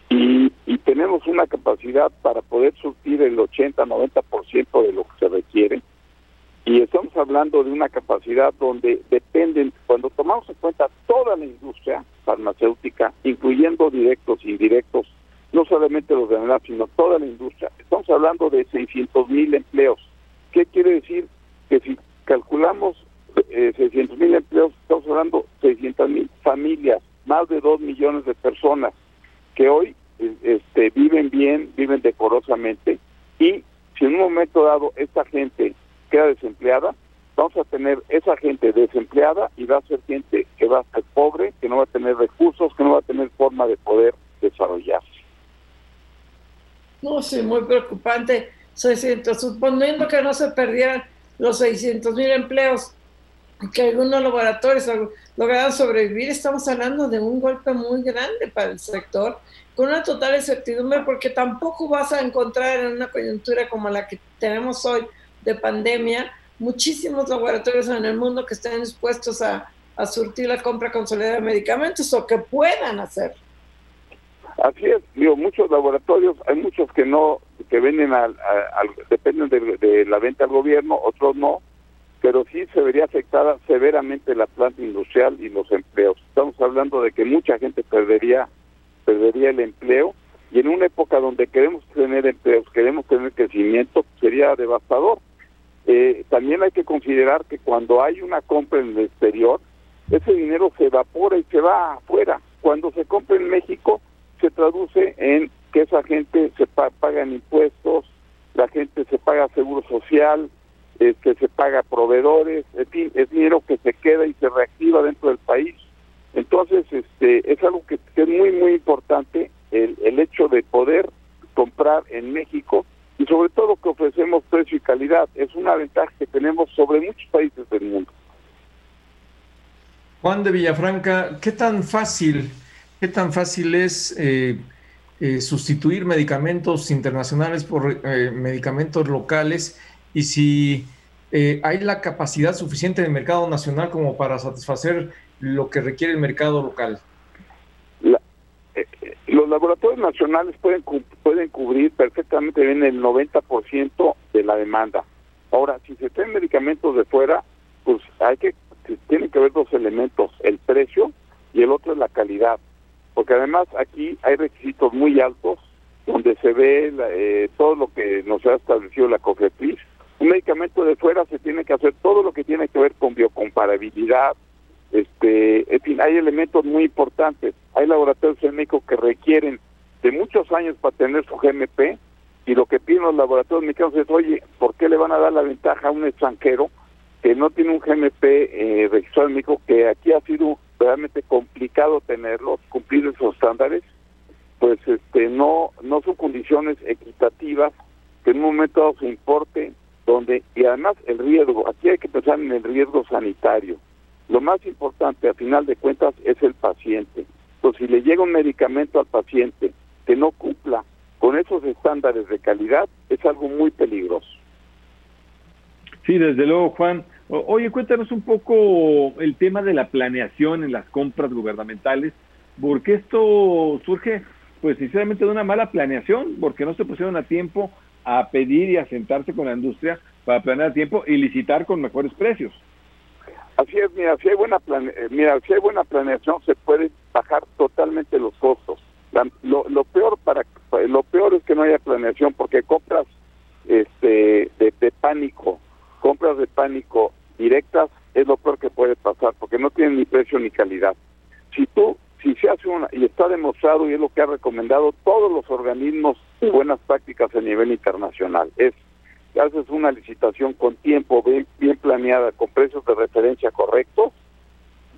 Y, y tenemos una capacidad para poder surtir el 80-90% de lo que se requiere y estamos hablando de una capacidad donde dependen, cuando tomamos en cuenta toda la industria farmacéutica, incluyendo directos e indirectos, no solamente los de la sino toda la industria, estamos hablando de 600 mil empleos. ¿Qué quiere decir? Que si calculamos eh, 600 mil empleos, estamos hablando de 600 mil familias, más de 2 millones de personas que hoy este, viven bien, viven decorosamente y si en un momento dado esta gente queda desempleada, vamos a tener esa gente desempleada y va a ser gente que va a ser pobre, que no va a tener recursos, que no va a tener forma de poder desarrollarse. No, sí, muy preocupante. 600, suponiendo que no se perdieran los 600 mil empleos, que algunos laboratorios lograran sobrevivir, estamos hablando de un golpe muy grande para el sector, con una total incertidumbre, porque tampoco vas a encontrar en una coyuntura como la que tenemos hoy, de pandemia, muchísimos laboratorios en el mundo que estén dispuestos a, surtir la compra consolidada de medicamentos o que puedan hacer. Así es, digo, muchos laboratorios, hay muchos que no, que venden al, dependen de, la venta al gobierno, otros no, pero sí se vería afectada severamente la planta industrial y los empleos. Estamos hablando de que mucha gente perdería, perdería el empleo y en una época donde queremos tener empleos, queremos tener crecimiento, sería devastador. Eh, también hay que considerar que cuando hay una compra en el exterior, ese dinero se evapora y se va afuera. Cuando se compra en México, se traduce en que esa gente se paga en impuestos, la gente se paga seguro social, este, se paga proveedores, en fin, es dinero que se queda y se reactiva dentro del país. Entonces, este, es algo que, es muy, muy importante el, el hecho de poder comprar en México y sobre todo que ofrecemos precio y calidad. Es una ventaja que tenemos sobre muchos países del mundo. Juan de Villafranca, ¿qué tan fácil, qué tan fácil es eh, eh, sustituir medicamentos internacionales por eh, medicamentos locales y si hay la capacidad suficiente del mercado nacional como para satisfacer lo que requiere el mercado local? Los laboratorios nacionales pueden pueden cubrir perfectamente bien el 90% de la demanda. Ahora, si se traen medicamentos de fuera, pues hay que tiene que haber dos elementos, el precio y el otro es la calidad, porque además aquí hay requisitos muy altos donde se ve eh, todo lo que nos ha establecido la COFEPRIS. Un medicamento de fuera se tiene que hacer todo lo que tiene que ver con biocomparabilidad, este, en fin, hay elementos muy importantes. Hay laboratorios en México que requieren de muchos años para tener su GMP y lo que piden los laboratorios mexicanos es, oye, ¿por qué le van a dar la ventaja a un extranjero que no tiene un GMP eh, registrado en México, que aquí ha sido realmente complicado tenerlo, cumplir esos estándares, pues este no no son condiciones equitativas que en un momento dado se importe, donde, y además el riesgo, aquí hay que pensar en el riesgo sanitario. Lo más importante, a final de cuentas, es el paciente. Entonces, si le llega un medicamento al paciente que no cumpla con esos estándares de calidad, es algo muy peligroso. Sí, desde luego, Juan. Oye, cuéntanos un poco el tema de la planeación en las compras gubernamentales, porque esto surge, pues sinceramente, de una mala planeación, porque no se pusieron a tiempo a pedir y a sentarse con la industria para planear a tiempo y licitar con mejores precios. Así es, mira, si hay buena plane eh, mira, si hay buena planeación se puede bajar totalmente los costos. lo, lo peor para lo peor es que no haya planeación porque compras este de, de pánico compras de pánico directas es lo peor que puede pasar porque no tienen ni precio ni calidad. Si tú, si se hace una, y está demostrado y es lo que ha recomendado todos los organismos buenas prácticas a nivel internacional, es haces una licitación con tiempo bien, planeada, con precios de referencia correctos,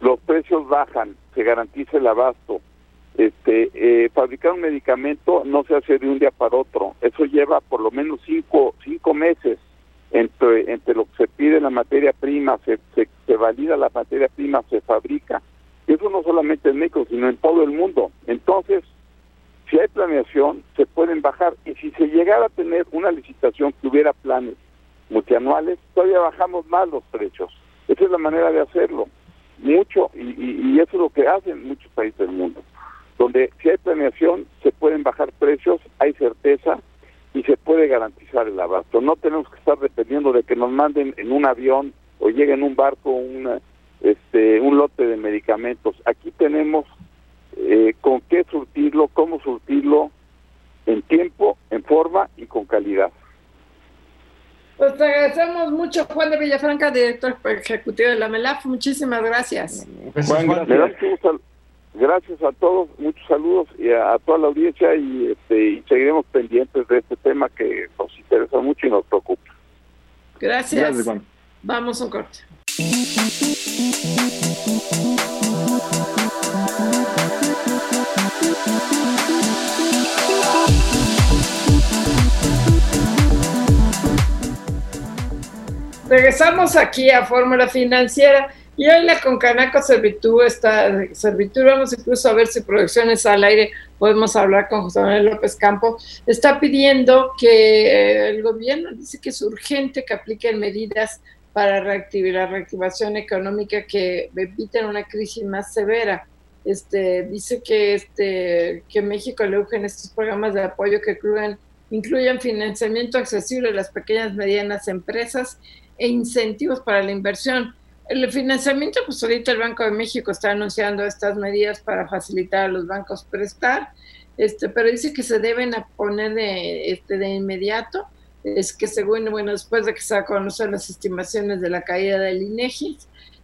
los precios bajan, se garantiza el abasto. Este, eh, fabricar un medicamento no se hace de un día para otro, eso lleva por lo menos cinco, cinco meses entre, entre lo que se pide la materia prima, se, se, valida la materia prima, se fabrica. Eso no solamente en México, sino en todo el mundo. Entonces, si hay planeación, se pueden bajar. Y si se llegara a tener una licitación que hubiera planes multianuales, todavía bajamos más los precios. Esa es la manera de hacerlo. Mucho, y, y, eso es lo que hacen muchos países del mundo. Donde si hay planeación, se pueden bajar precios, hay certeza, y se puede garantizar el abasto. No tenemos que estar dependiendo de que nos manden en un avión o llegue en un barco una, este, un lote de medicamentos. Aquí tenemos eh, con qué surtirlo, cómo surtirlo en tiempo, en forma y con calidad. Pues te agradecemos mucho, Juan de Villafranca, director ejecutivo de la MELAF. Muchísimas gracias. Juan, gracias. Gracias a todos, muchos saludos y a, toda la audiencia y, este, y seguiremos pendientes de este tema que nos interesa mucho y nos preocupa. Gracias. Vamos a un corte. Regresamos aquí a Fórmula Financiera. Y hoy la Concanaco Servitur está, Servitur, vamos incluso a ver si producciones al aire podemos hablar con José Manuel López Campo, está pidiendo que eh, el gobierno dice que es urgente que apliquen medidas para reactivar la reactivación económica que eviten una crisis más severa. Este, dice que, este, que México le urgen estos programas de apoyo que incluyan, incluyan financiamiento accesible a las pequeñas y medianas empresas e incentivos para la inversión el financiamiento, pues ahorita el Banco de México está anunciando estas medidas para facilitar a los bancos prestar, este, pero dice que se deben poner de, este, de inmediato. Es que según, bueno, después de que se a conocer las estimaciones de la caída del INEGI,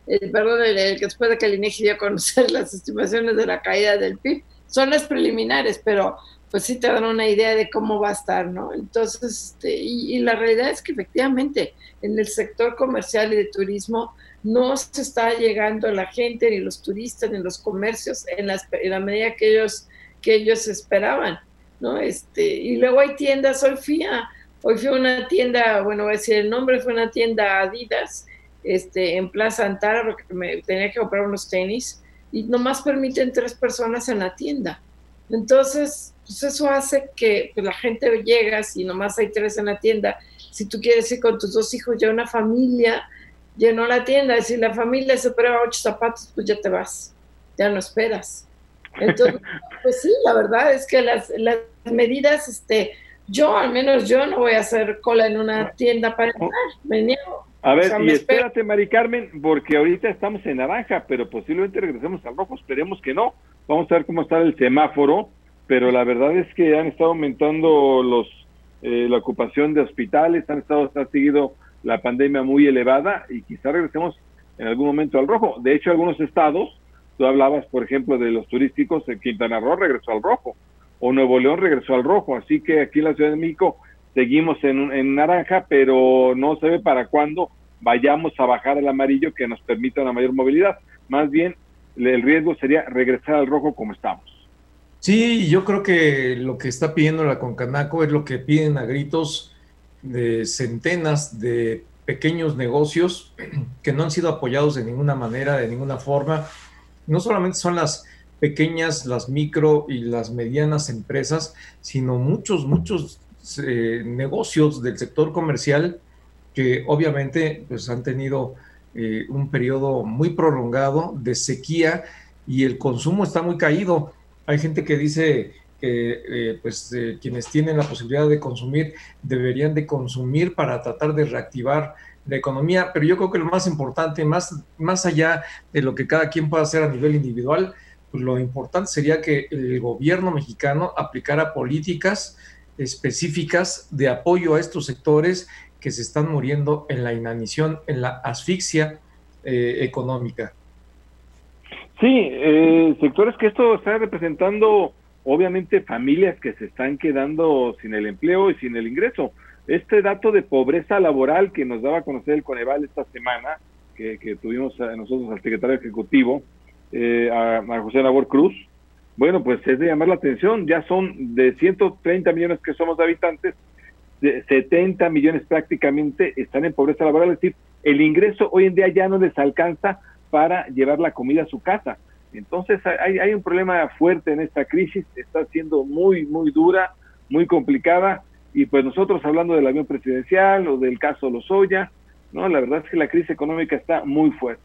eh, perdón, después de que el INEGI dio a conocer las estimaciones de la caída del PIB, son las preliminares, pero pues sí te dan una idea de cómo va a estar, ¿no? Entonces, este, y, la realidad es que efectivamente en el sector comercial y de turismo no se está llegando la gente, ni los turistas, ni los comercios en la, en la medida que ellos, que ellos esperaban, ¿no? Este, y luego hay tiendas, hoy fui a, hoy fui a una tienda, bueno, voy a decir el nombre, fue una tienda Adidas, este, en Plaza Antara, porque me tenía que comprar unos tenis, y nomás permiten tres personas en la tienda. Entonces, pues eso hace que pues, la gente llega, si nomás hay tres en la tienda, si tú quieres ir con tus dos hijos, ya una familia llenó la tienda, si la familia se prueba ocho zapatos, pues ya te vas, ya no esperas. Entonces, pues sí, la verdad es que las, las medidas, este, yo al menos yo no voy a hacer cola en una tienda para entrar, me niego. A ver, y espérate, Mari Carmen, porque ahorita estamos en naranja, pero posiblemente regresemos al rojo, esperemos que no. Vamos a ver cómo está el semáforo, pero la verdad es que han estado aumentando los eh, la ocupación de hospitales, han estado ha seguido la pandemia muy elevada y quizá regresemos en algún momento al rojo. De hecho, algunos estados, tú hablabas, por ejemplo, de los turísticos, Quintana Roo regresó al rojo, o Nuevo León regresó al rojo, así que aquí en la Ciudad de México seguimos en, naranja, pero no se ve para cuándo vayamos a bajar al amarillo que nos permita una mayor movilidad. Más bien, el riesgo sería regresar al rojo como estamos. Sí, yo creo que lo que está pidiendo la Concanaco es lo que piden a gritos de centenas de pequeños negocios que no han sido apoyados de ninguna manera, de ninguna forma. No solamente son las pequeñas, las micro y las medianas empresas, sino muchos, muchos eh, negocios del sector comercial que obviamente pues, han tenido eh, un periodo muy prolongado de sequía y el consumo está muy caído. Hay gente que dice que eh, pues, quienes tienen la posibilidad de consumir deberían de consumir para tratar de reactivar la economía, pero yo creo que lo más importante, más, más allá de lo que cada quien pueda hacer a nivel individual, pues lo importante sería que el gobierno mexicano aplicara políticas específicas de apoyo a estos sectores que se están muriendo en la inanición, en la asfixia eh, económica. Sí, eh, sectores que esto está representando, obviamente, familias que se están quedando sin el empleo y sin el ingreso. Este dato de pobreza laboral que nos daba a conocer el Coneval esta semana, que, tuvimos a nosotros al secretario ejecutivo, eh, a, José Nabor Cruz, bueno, pues es de llamar la atención, ya son de 130 millones que somos de habitantes, 70 millones prácticamente están en pobreza laboral, es decir, el ingreso hoy en día ya no les alcanza para llevar la comida a su casa. Entonces hay, hay un problema fuerte en esta crisis, está siendo muy, muy dura, muy complicada, y pues nosotros hablando del avión presidencial o del caso Lozoya, no, la verdad es que la crisis económica está muy fuerte.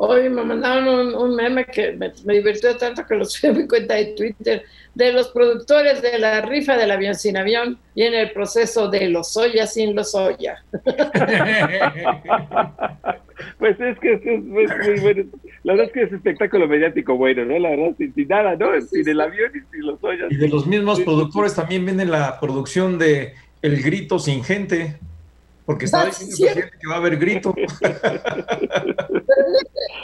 Hoy me mandaron un, meme que me, divirtió tanto que lo subí a mi cuenta de Twitter de los productores de la rifa del avión sin avión y en el proceso de los soya sin los soya. pues es que es, muy bueno. La verdad es que es espectáculo mediático bueno, ¿no? La verdad, sin, nada, ¿no? Sin el avión y sin los soya. Y de los mismos productores también viene la producción de El Grito sin gente porque estaba diciendo que va a haber grito.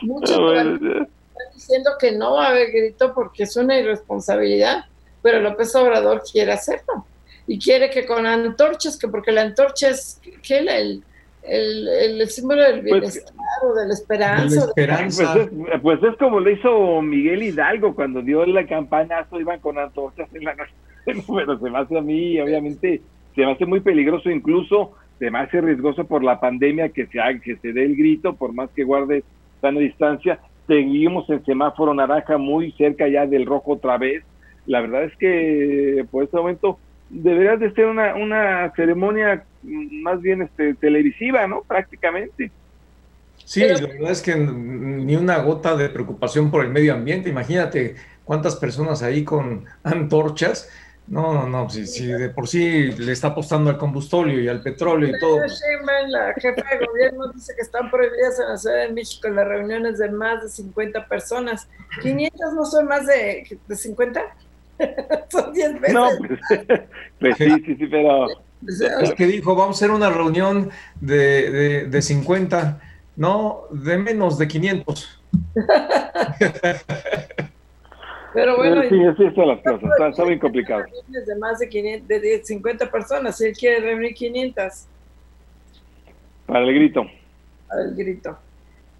Muchos están diciendo que no va a haber grito porque es una irresponsabilidad, pero López Obrador quiere hacerlo. Y quiere que con antorchas, que porque la antorcha es ¿qué? El, el, el, símbolo del pues, bienestar o de la esperanza. Pues, pues, es, como lo hizo Miguel Hidalgo cuando dio la campanazo, iban con antorchas en la noche. Bueno, se me hace a mí, obviamente, se me hace muy peligroso incluso se me hace riesgoso por la pandemia que se, que se dé el grito, por más que guarde sana distancia. Seguimos en semáforo naranja muy cerca ya del rojo otra vez. La verdad es que por este momento debería de ser una, una ceremonia más bien este, televisiva, ¿no? Prácticamente. Sí, la verdad es que ni una gota de preocupación por el medio ambiente. Imagínate cuántas personas ahí con antorchas no, no, no, si, de por sí le está apostando al combustorio y al petróleo y todo. la jefa de gobierno dice que están prohibidas en la Ciudad de México las reuniones de más de 50 personas. ¿500 no son más de, de 50? son 10 veces. No, pues, pues, sí, sí, sí, pero... Es que dijo, vamos a hacer una reunión de, de, de 50, no, de menos de 500. Pero bueno, sí, así están las cosas, está, está bien complicado. De más de, 500, de 50 personas, si él quiere reunir 500. Para el grito. Para el grito.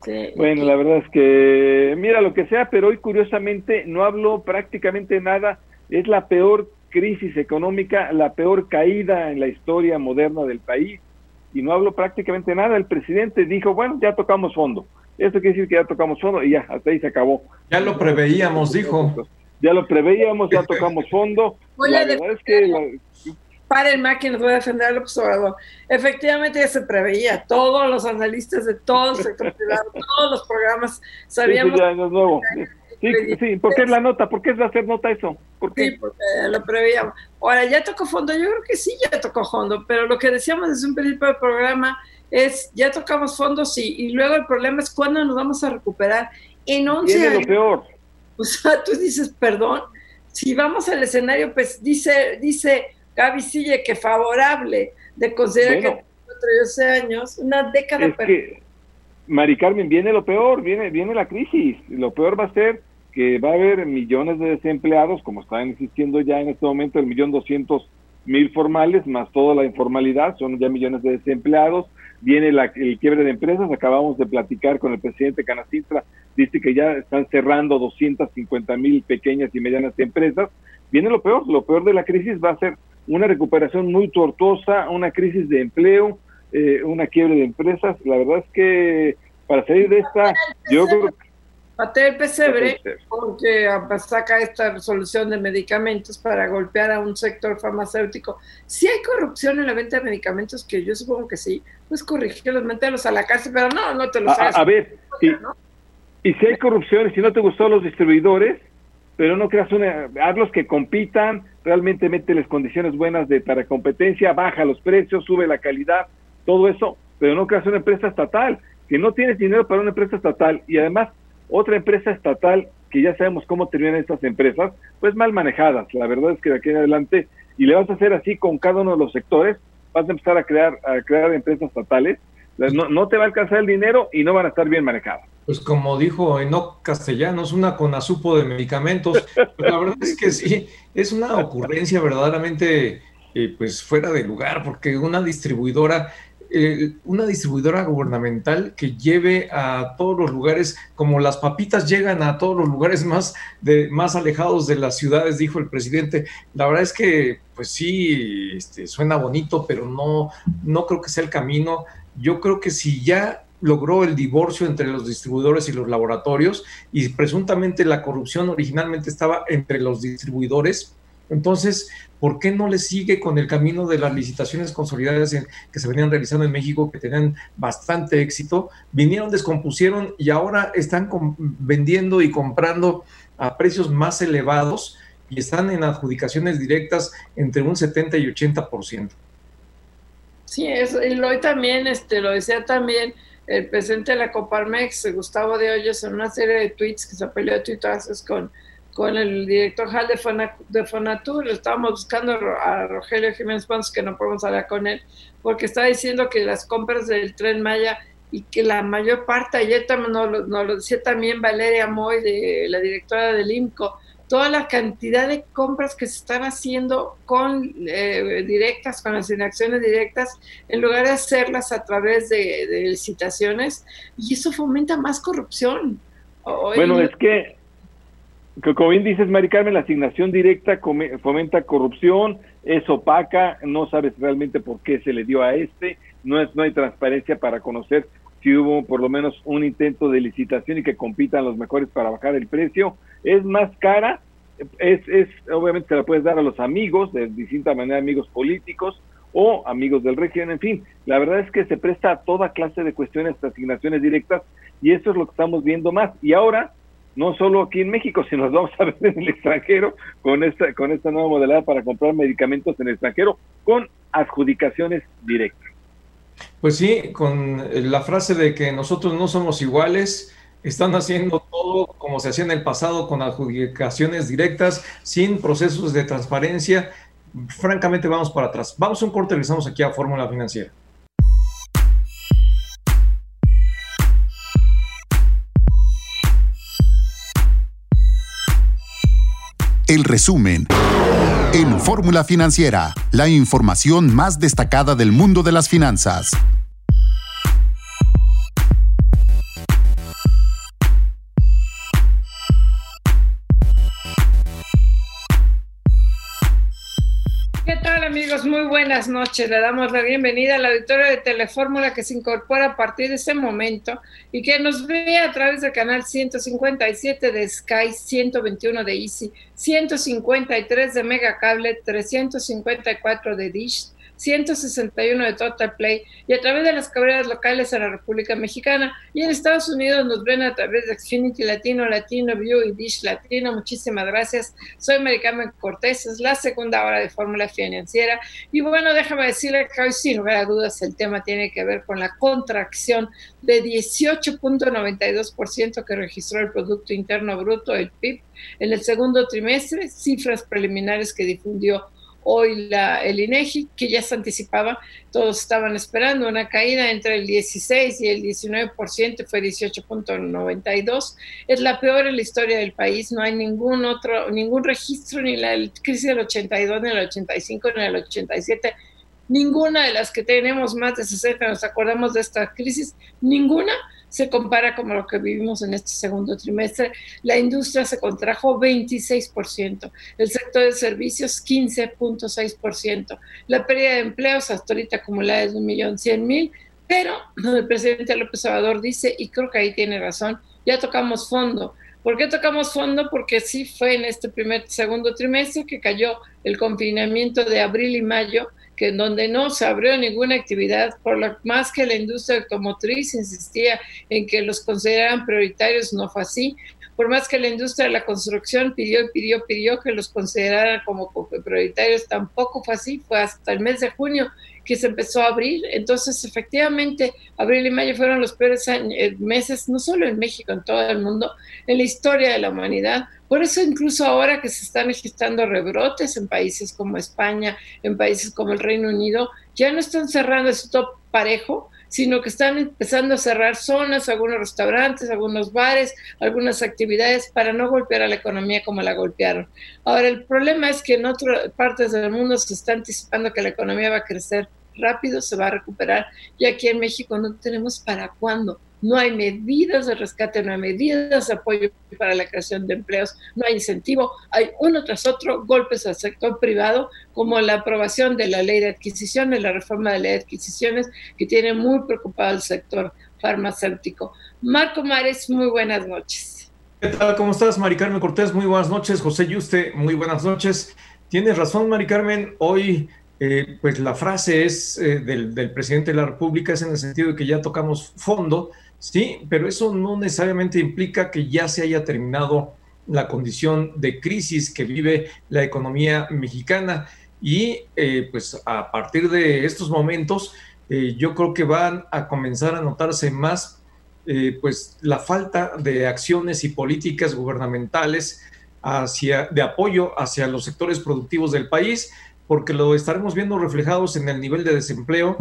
Sí. Bueno, la verdad es que, mira lo que sea, pero hoy curiosamente no hablo prácticamente nada. Es la peor crisis económica, la peor caída en la historia moderna del país y no hablo prácticamente nada. El presidente dijo, bueno, ya tocamos fondo. Esto quiere decir que ya tocamos fondo y ya, hasta ahí se acabó. Ya lo preveíamos, dijo. Ya lo preveíamos, ya tocamos fondo. la verdad es que... Para el máquina, voy a defender al observador. Efectivamente, ya se preveía. Todos los analistas de todo el sector privado, todos los programas sabíamos. Sí, ya no es nuevo. Sí, sí, ¿por qué es la nota? ¿Por qué es hacer nota eso? ¿Por qué? Sí, porque lo preveíamos. Ahora, ¿ya tocó fondo? Yo creo que sí, ya tocó fondo, pero lo que decíamos desde un principio del programa es, ya tocamos fondo, sí, y luego el problema es cuándo nos vamos a recuperar. En 11 Viene lo peor. O sea, tú dices, perdón, si vamos al escenario, pues dice, dice Gaby Sille que favorable de considerar que cuatro y 12 años, una década es que, Mari Carmen, viene lo peor, viene, viene la crisis. Lo peor va a ser que va a haber millones de desempleados, como están existiendo ya en este momento, el millón doscientos mil formales, más toda la informalidad, son ya millones de desempleados, viene la, el quiebre de empresas, acabamos de platicar con el presidente Canacintra, dice que ya están cerrando 250 mil pequeñas y medianas empresas, viene lo peor, lo peor de la crisis va a ser una recuperación muy tortuosa, una crisis de empleo, eh, una quiebre de empresas, la verdad es que para salir de esta, yo creo que Patea el pesebre porque saca esta resolución de medicamentos para golpear a un sector farmacéutico. Si hay corrupción en la venta de medicamentos, que yo supongo que sí, pues corregirlos, meterlos a la cárcel, pero no, no te lo sabes. A, ver, y, si hay corrupción, y si no te gustó los distribuidores, pero no creas una, hazlos que compitan, realmente mételes condiciones buenas de para competencia, baja los precios, sube la calidad, todo eso, pero no creas una empresa estatal, que no tienes dinero para una empresa estatal y además otra empresa estatal, que ya sabemos cómo terminan estas empresas, pues mal manejadas. La verdad es que de aquí en adelante, y le vas a hacer así con cada uno de los sectores, vas a empezar a crear, a crear empresas estatales, no, no te va a alcanzar el dinero y no van a estar bien manejadas. Pues como dijo Enoch Castellanos, una conasupo de medicamentos. Pues la verdad es que sí, es una ocurrencia verdaderamente eh, pues fuera de lugar, porque una distribuidora una distribuidora gubernamental que lleve a todos los lugares, como las papitas llegan a todos los lugares más, de, más alejados de las ciudades, dijo el presidente. La verdad es que, pues sí, este, suena bonito, pero no, no creo que sea el camino. Yo creo que si ya logró el divorcio entre los distribuidores y los laboratorios y presuntamente la corrupción originalmente estaba entre los distribuidores, entonces, ¿por qué no le sigue con el camino de las licitaciones consolidadas que se venían realizando en México, que tenían bastante éxito? Vinieron, descompusieron y ahora están vendiendo y comprando a precios más elevados y están en adjudicaciones directas entre un 70 y 80%. Sí, eso, y hoy también, este, lo decía también el presidente de la Coparmex, Gustavo de Hoyos, en una serie de tweets que se peleó de tuitazos con con el director general de, de Fonatur, estábamos buscando a Rogelio Jiménez Pons, que no podemos hablar con él, porque está diciendo que las compras del tren Maya y que la mayor parte, ayer también nos lo, nos lo decía también Valeria Moy, de, la directora del IMCO, toda la cantidad de compras que se están haciendo con eh, directas, con las inacciones directas, en lugar de hacerlas a través de, licitaciones, y eso fomenta más corrupción. bueno, es que como bien dices, Mari Carmen, la asignación directa fomenta corrupción, es opaca, no sabes realmente por qué se le dio a este, no, es, no hay transparencia para conocer si hubo por lo menos un intento de licitación y que compitan los mejores para bajar el precio. Es más cara, es, es obviamente se la puedes dar a los amigos, de distinta manera amigos políticos o amigos del régimen, en fin, la verdad es que se presta a toda clase de cuestiones asignaciones directas y eso es lo que estamos viendo más. Y ahora no solo aquí en México, sino nos vamos a ver en el extranjero con esta, con esta nueva modalidad para comprar medicamentos en el extranjero con adjudicaciones directas. Pues sí, con la frase de que nosotros no somos iguales, están haciendo todo como se hacía en el pasado con adjudicaciones directas, sin procesos de transparencia. Francamente, vamos para atrás. Vamos a un corte, regresamos aquí a Fórmula Financiera. El resumen. En Fórmula Financiera, la información más destacada del mundo de las finanzas. Buenas noches. Le damos la bienvenida al auditorio de Telefórmula que se incorpora a partir de este momento y que nos ve a través del canal 157 de Sky, 121 de Easy, 153 de Megacable, 354 de Dish, 161 de Total Play y a través de las cabreras locales en la República Mexicana y en Estados Unidos nos ven a través de Xfinity Latino, Latino View y Dish Latino. Muchísimas gracias. Soy Maricarmen Cortés, es la segunda hora de Fórmula Financiera y bueno, déjame decirle que hoy sin lugar a dudas el tema tiene que ver con la contracción de 18.92% que registró el Producto Interno Bruto, el PIB, en el segundo trimestre, cifras preliminares que difundió hoy la, el INEGI, que ya se anticipaba, todos estaban esperando una caída entre el 16 y el 19%, fue 18.92. Es la peor en la historia del país, no hay ningún otro, ningún registro, ni la crisis del 82, ni el 85, ni el 87, ninguna de las que tenemos más de 60, nos acordamos de esta crisis, ninguna se compara con lo que vivimos en este segundo trimestre. La industria se contrajo 26%, el sector de servicios 15.6%, la pérdida de empleos hasta ahorita acumulada es de 1.100.000, pero el presidente López Obrador dice, y creo que ahí tiene razón, ya tocamos fondo. ¿Por qué tocamos fondo? Porque sí fue en este primer, segundo trimestre que cayó el confinamiento de abril y mayo, que donde no se abrió ninguna actividad, por lo más que la industria automotriz insistía en que los consideraran prioritarios, no fue así. Por más que la industria de la construcción pidió y pidió, pidió que los consideraran como prioritarios, tampoco fue así, fue hasta el mes de junio que se empezó a abrir. Entonces, efectivamente, abril y mayo fueron los peores eh, meses, no solo en México, en todo el mundo, en la historia de la humanidad. Por eso incluso ahora que se están registrando rebrotes en países como España, en países como el Reino Unido, ya no están cerrando ese top parejo, sino que están empezando a cerrar zonas, algunos restaurantes, algunos bares, algunas actividades para no golpear a la economía como la golpearon. Ahora, el problema es que en otras partes del mundo se está anticipando que la economía va a crecer rápido, se va a recuperar, y aquí en México no tenemos para cuándo no hay medidas de rescate, no hay medidas de apoyo para la creación de empleos, no hay incentivo, hay uno tras otro golpes al sector privado, como la aprobación de la ley de adquisiciones, la reforma de la ley de adquisiciones, que tiene muy preocupado al sector farmacéutico. Marco Mares, muy buenas noches. ¿Qué tal? ¿Cómo estás, Mari Carmen Cortés? Muy buenas noches. José Yuste, muy buenas noches. Tienes razón, Mari Carmen. Hoy eh, pues la frase es eh, del, presidente de la República es en el sentido de que ya tocamos fondo, Sí, pero eso no necesariamente implica que ya se haya terminado la condición de crisis que vive la economía mexicana. Y eh, pues a partir de estos momentos eh, yo creo que van a comenzar a notarse más eh, pues la falta de acciones y políticas gubernamentales hacia, de apoyo hacia los sectores productivos del país, porque lo estaremos viendo reflejados en el nivel de desempleo,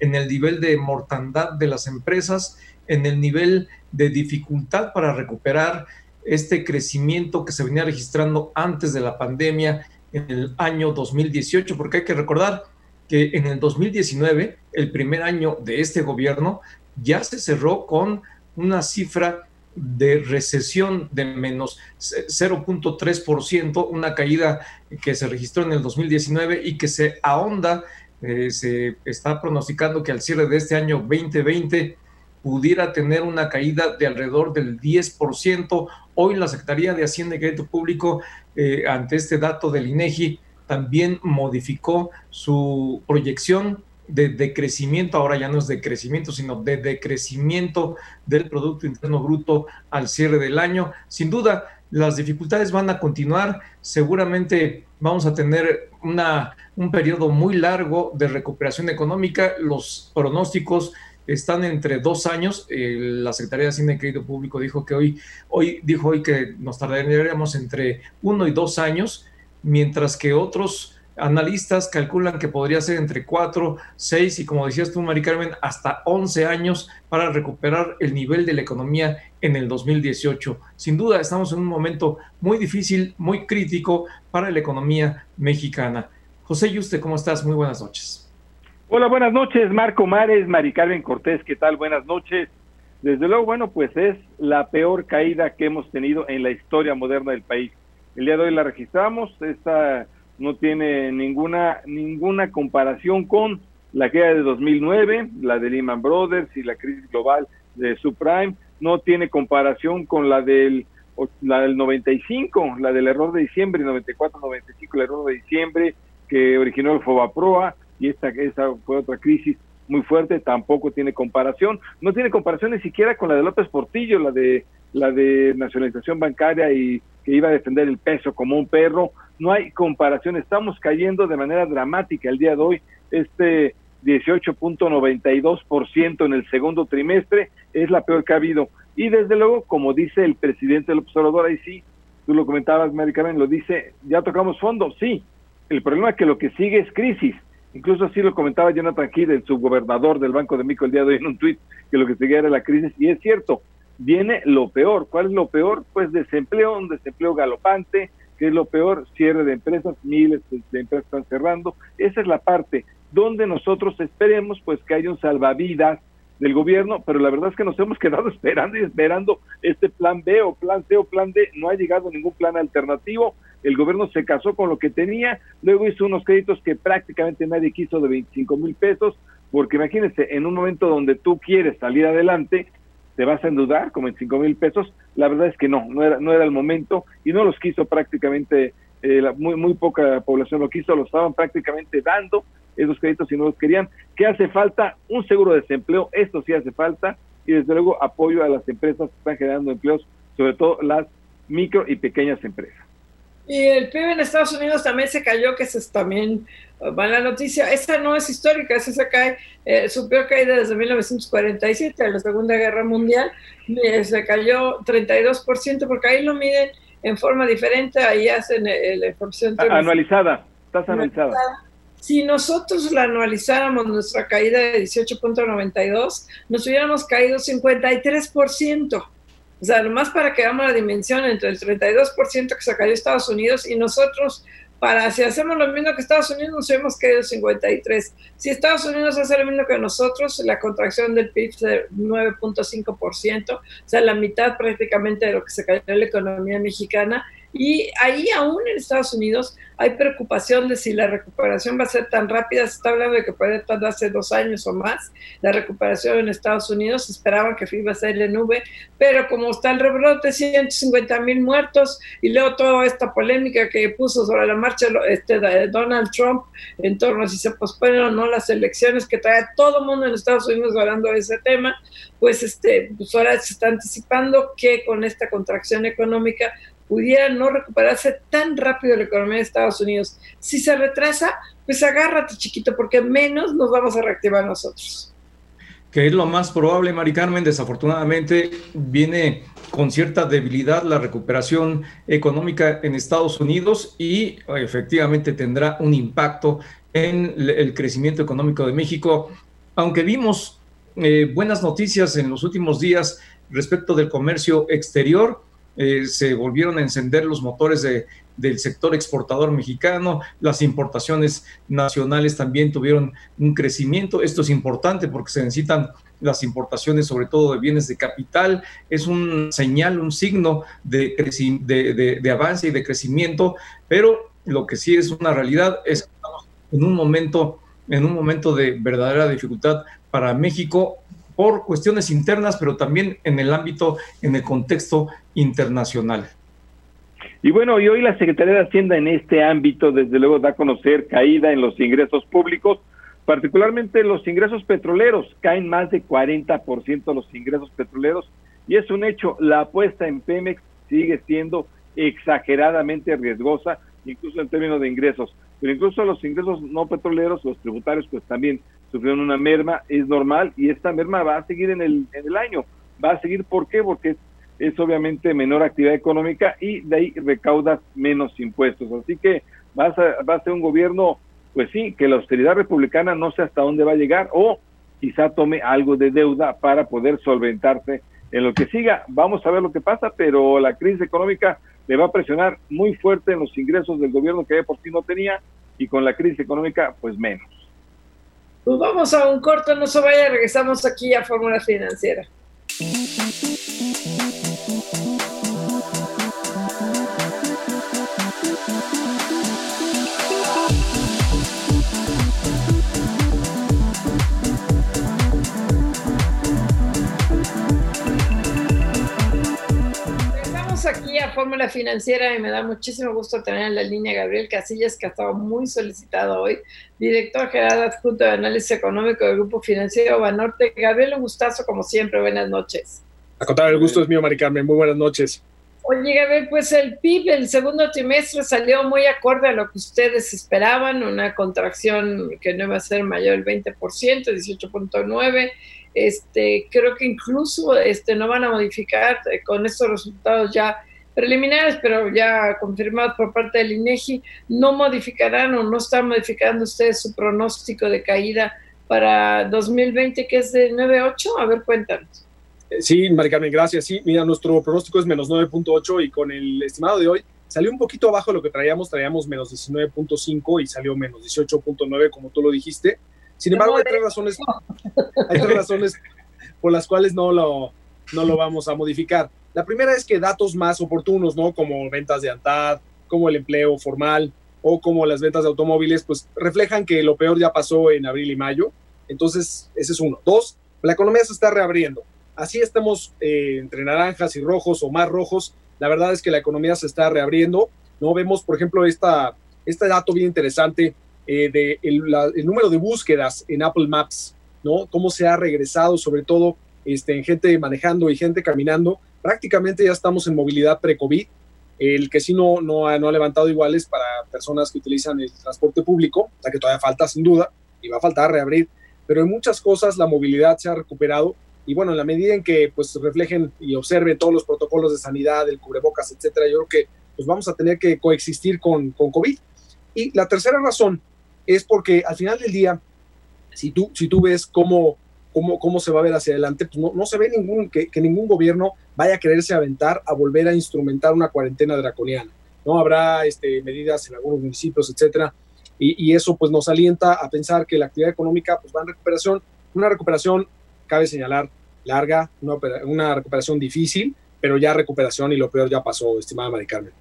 en el nivel de mortandad de las empresas en el nivel de dificultad para recuperar este crecimiento que se venía registrando antes de la pandemia en el año 2018, porque hay que recordar que en el 2019, el primer año de este gobierno, ya se cerró con una cifra de recesión de menos 0.3%, una caída que se registró en el 2019 y que se ahonda, eh, se está pronosticando que al cierre de este año 2020 pudiera tener una caída de alrededor del 10%. Hoy la Secretaría de Hacienda y Crédito Público, eh, ante este dato del INEGI, también modificó su proyección de decrecimiento, ahora ya no es de crecimiento, sino de decrecimiento del Producto Interno Bruto al cierre del año. Sin duda, las dificultades van a continuar, seguramente vamos a tener una, un periodo muy largo de recuperación económica, los pronósticos están entre dos años. la Secretaría de Hacienda y Crédito Público dijo que hoy, hoy dijo hoy que nos tardaríamos entre uno y dos años, mientras que otros Analistas calculan que podría ser entre 4, 6 y como decías tú, Mari Carmen, hasta 11 años para recuperar el nivel de la economía en el 2018. Sin duda, estamos en un momento muy difícil, muy crítico para la economía mexicana. José Yuste, ¿cómo estás? Muy buenas noches. Hola, buenas noches, Marco Mares, Mari Carmen Cortés, ¿qué tal? Buenas noches. Desde luego, bueno, pues es la peor caída que hemos tenido en la historia moderna del país. El día de hoy la registramos, esta no tiene ninguna, ninguna comparación con la caída de 2009, la de Lehman Brothers y la crisis global de subprime, no tiene comparación con la del, la del 95, la del error de diciembre, 94-95, el error de diciembre que originó el Fobaproa, y esta esa fue otra crisis muy fuerte, tampoco tiene comparación, no tiene comparación ni siquiera con la de López Portillo, la de la de nacionalización bancaria y que iba a defender el peso como un perro, no hay comparación, estamos cayendo de manera dramática el día de hoy, este 18.92% en el segundo trimestre es la peor que ha habido. Y desde luego, como dice el presidente del observador, ahí sí, tú lo comentabas, Maricarmen, lo dice, ya tocamos fondo, sí. El problema es que lo que sigue es crisis. Incluso así lo comentaba Jonathan Kidd, el subgobernador del Banco de México el día de hoy en un tuit, que lo que seguía era la crisis. Y es cierto, viene lo peor. ¿Cuál es lo peor? Pues desempleo, un desempleo galopante, que es lo peor, cierre de empresas, miles de empresas están cerrando. Esa es la parte donde nosotros esperemos pues que haya un salvavidas del gobierno, pero la verdad es que nos hemos quedado esperando y esperando este plan B o plan C o plan D, no ha llegado ningún plan alternativo, el gobierno se casó con lo que tenía, luego hizo unos créditos que prácticamente nadie quiso de 25 mil pesos, porque imagínense, en un momento donde tú quieres salir adelante, te vas a endeudar con 25 mil pesos, la verdad es que no, no era, no era el momento y no los quiso prácticamente, eh, muy, muy poca población lo quiso, lo estaban prácticamente dando esos créditos si no los querían. ¿Qué hace falta? Un seguro de desempleo, esto sí hace falta, y desde luego apoyo a las empresas que están generando empleos, sobre todo las micro y pequeñas empresas. Y el PIB en Estados Unidos también se cayó, que es también uh, mala noticia. Esta no es histórica, esa se cae, eh, su peor caída desde 1947, en la Segunda Guerra Mundial, eh, se cayó 32%, porque ahí lo miden en forma diferente, ahí hacen eh, la información. Anualizada, tasa anualizada. Si nosotros la anualizáramos nuestra caída de 18.92, nos hubiéramos caído 53%. O sea, nomás para que hagamos la dimensión entre el 32% que se cayó Estados Unidos y nosotros, para si hacemos lo mismo que Estados Unidos, nos hemos caído 53. Si Estados Unidos hace lo mismo que nosotros, la contracción del PIB es de 9.5%, o sea, la mitad prácticamente de lo que se cayó en la economía mexicana. Y ahí aún en Estados Unidos hay preocupación de si la recuperación va a ser tan rápida. Se está hablando de que puede tardarse dos años o más. La recuperación en Estados Unidos esperaban que iba a ser en nube, pero como está el rebrote, 150 mil muertos y luego toda esta polémica que puso sobre la marcha este, Donald Trump en torno a si se posponen o no las elecciones, que trae todo el mundo en Estados Unidos hablando de ese tema, pues, este, pues ahora se está anticipando que con esta contracción económica pudiera no recuperarse tan rápido la economía de Estados Unidos. Si se retrasa, pues agárrate chiquito, porque menos nos vamos a reactivar nosotros. Que es lo más probable, Mari Carmen, desafortunadamente viene con cierta debilidad la recuperación económica en Estados Unidos y efectivamente tendrá un impacto en el crecimiento económico de México, aunque vimos eh, buenas noticias en los últimos días respecto del comercio exterior, eh, se volvieron a encender los motores de, del sector exportador mexicano, las importaciones nacionales también tuvieron un crecimiento. Esto es importante porque se necesitan las importaciones, sobre todo de bienes de capital, es un señal, un signo de, de, avance y de crecimiento, pero lo que sí es una realidad es que estamos en un momento, en un momento de verdadera dificultad para México por cuestiones internas, pero también en el ámbito, en el contexto internacional. Y bueno, y hoy la Secretaría de Hacienda en este ámbito, desde luego, da a conocer caída en los ingresos públicos, particularmente los ingresos petroleros, caen más de 40% los ingresos petroleros, y es un hecho, la apuesta en Pemex sigue siendo exageradamente riesgosa, incluso en términos de ingresos, pero incluso los ingresos no petroleros, los tributarios, pues también sufrieron una merma, es normal, y esta merma va a seguir en el, en el año. Va a seguir, ¿por qué? Porque es, obviamente menor actividad económica y de ahí recaudas menos impuestos. Así que va a, va a ser un gobierno, pues sí, que la austeridad republicana no sé hasta dónde va a llegar o quizá tome algo de deuda para poder solventarse en lo que siga. Vamos a ver lo que pasa, pero la crisis económica le va a presionar muy fuerte en los ingresos del gobierno que de por sí no tenía y con la crisis económica, pues menos. Pues vamos a un corto, no se vaya, regresamos aquí a Fórmula Financiera. Fórmula Financiera y me da muchísimo gusto tener en la línea Gabriel Casillas, que ha estado muy solicitado hoy, director general adjunto de análisis económico del Grupo Financiero Banorte. Gabriel, un gustazo como siempre, buenas noches. A contar, el gusto es mío, Mari Carmen, muy buenas noches. Oye, Gabriel, pues el PIB el segundo trimestre salió muy acorde a lo que ustedes esperaban, una contracción que no iba a ser mayor del 20%, 18.9%. Este, creo que incluso este, no van a modificar eh, con estos resultados ya preliminares, pero ya confirmados por parte del INEGI, no modificarán o no están modificando ustedes su pronóstico de caída para 2020, que es de 9.8. A ver, cuéntanos. Eh, sí, Maricarmen, gracias. Sí, mira, nuestro pronóstico es menos 9.8 y con el estimado de hoy salió un poquito abajo de lo que traíamos, traíamos menos 19.5 y salió menos 18.9, como tú lo dijiste. Sin embargo, hay tres razones, hay tres razones por las cuales no lo, no lo vamos a modificar. La primera es que datos más oportunos, ¿no? Como ventas de ANTAD, como el empleo formal o como las ventas de automóviles, pues reflejan que lo peor ya pasó en abril y mayo. Entonces, ese es uno. Dos, la economía se está reabriendo. Así estamos eh, entre naranjas y rojos o más rojos. La verdad es que la economía se está reabriendo. ¿no? Vemos, por ejemplo, esta, este dato bien interesante eh, de el, número de búsquedas en Apple Maps, ¿no? Cómo se ha regresado, sobre todo este, en gente manejando y gente caminando. Prácticamente ya estamos en movilidad pre-COVID. El que sí no, no, ha, no ha levantado iguales para personas que utilizan el transporte público, la que todavía falta sin duda, y va a faltar reabrir, pero en muchas cosas la movilidad se ha recuperado y bueno, en la medida en que pues reflejen y observen todos los protocolos de sanidad, el cubrebocas, etcétera, yo creo que pues vamos a tener que coexistir con, con COVID. Y la tercera razón es porque al final del día, si tú, si tú ves cómo, cómo, cómo se va a ver hacia adelante, pues no, no se ve ningún, que, que, ningún gobierno vaya a quererse aventar a volver a instrumentar una cuarentena draconiana. No habrá este, medidas en algunos municipios, etcétera, y, y, eso pues nos alienta a pensar que la actividad económica pues va en recuperación, una recuperación, cabe señalar, larga, una, una recuperación difícil, pero ya recuperación y lo peor ya pasó, estimada Mari Carmen.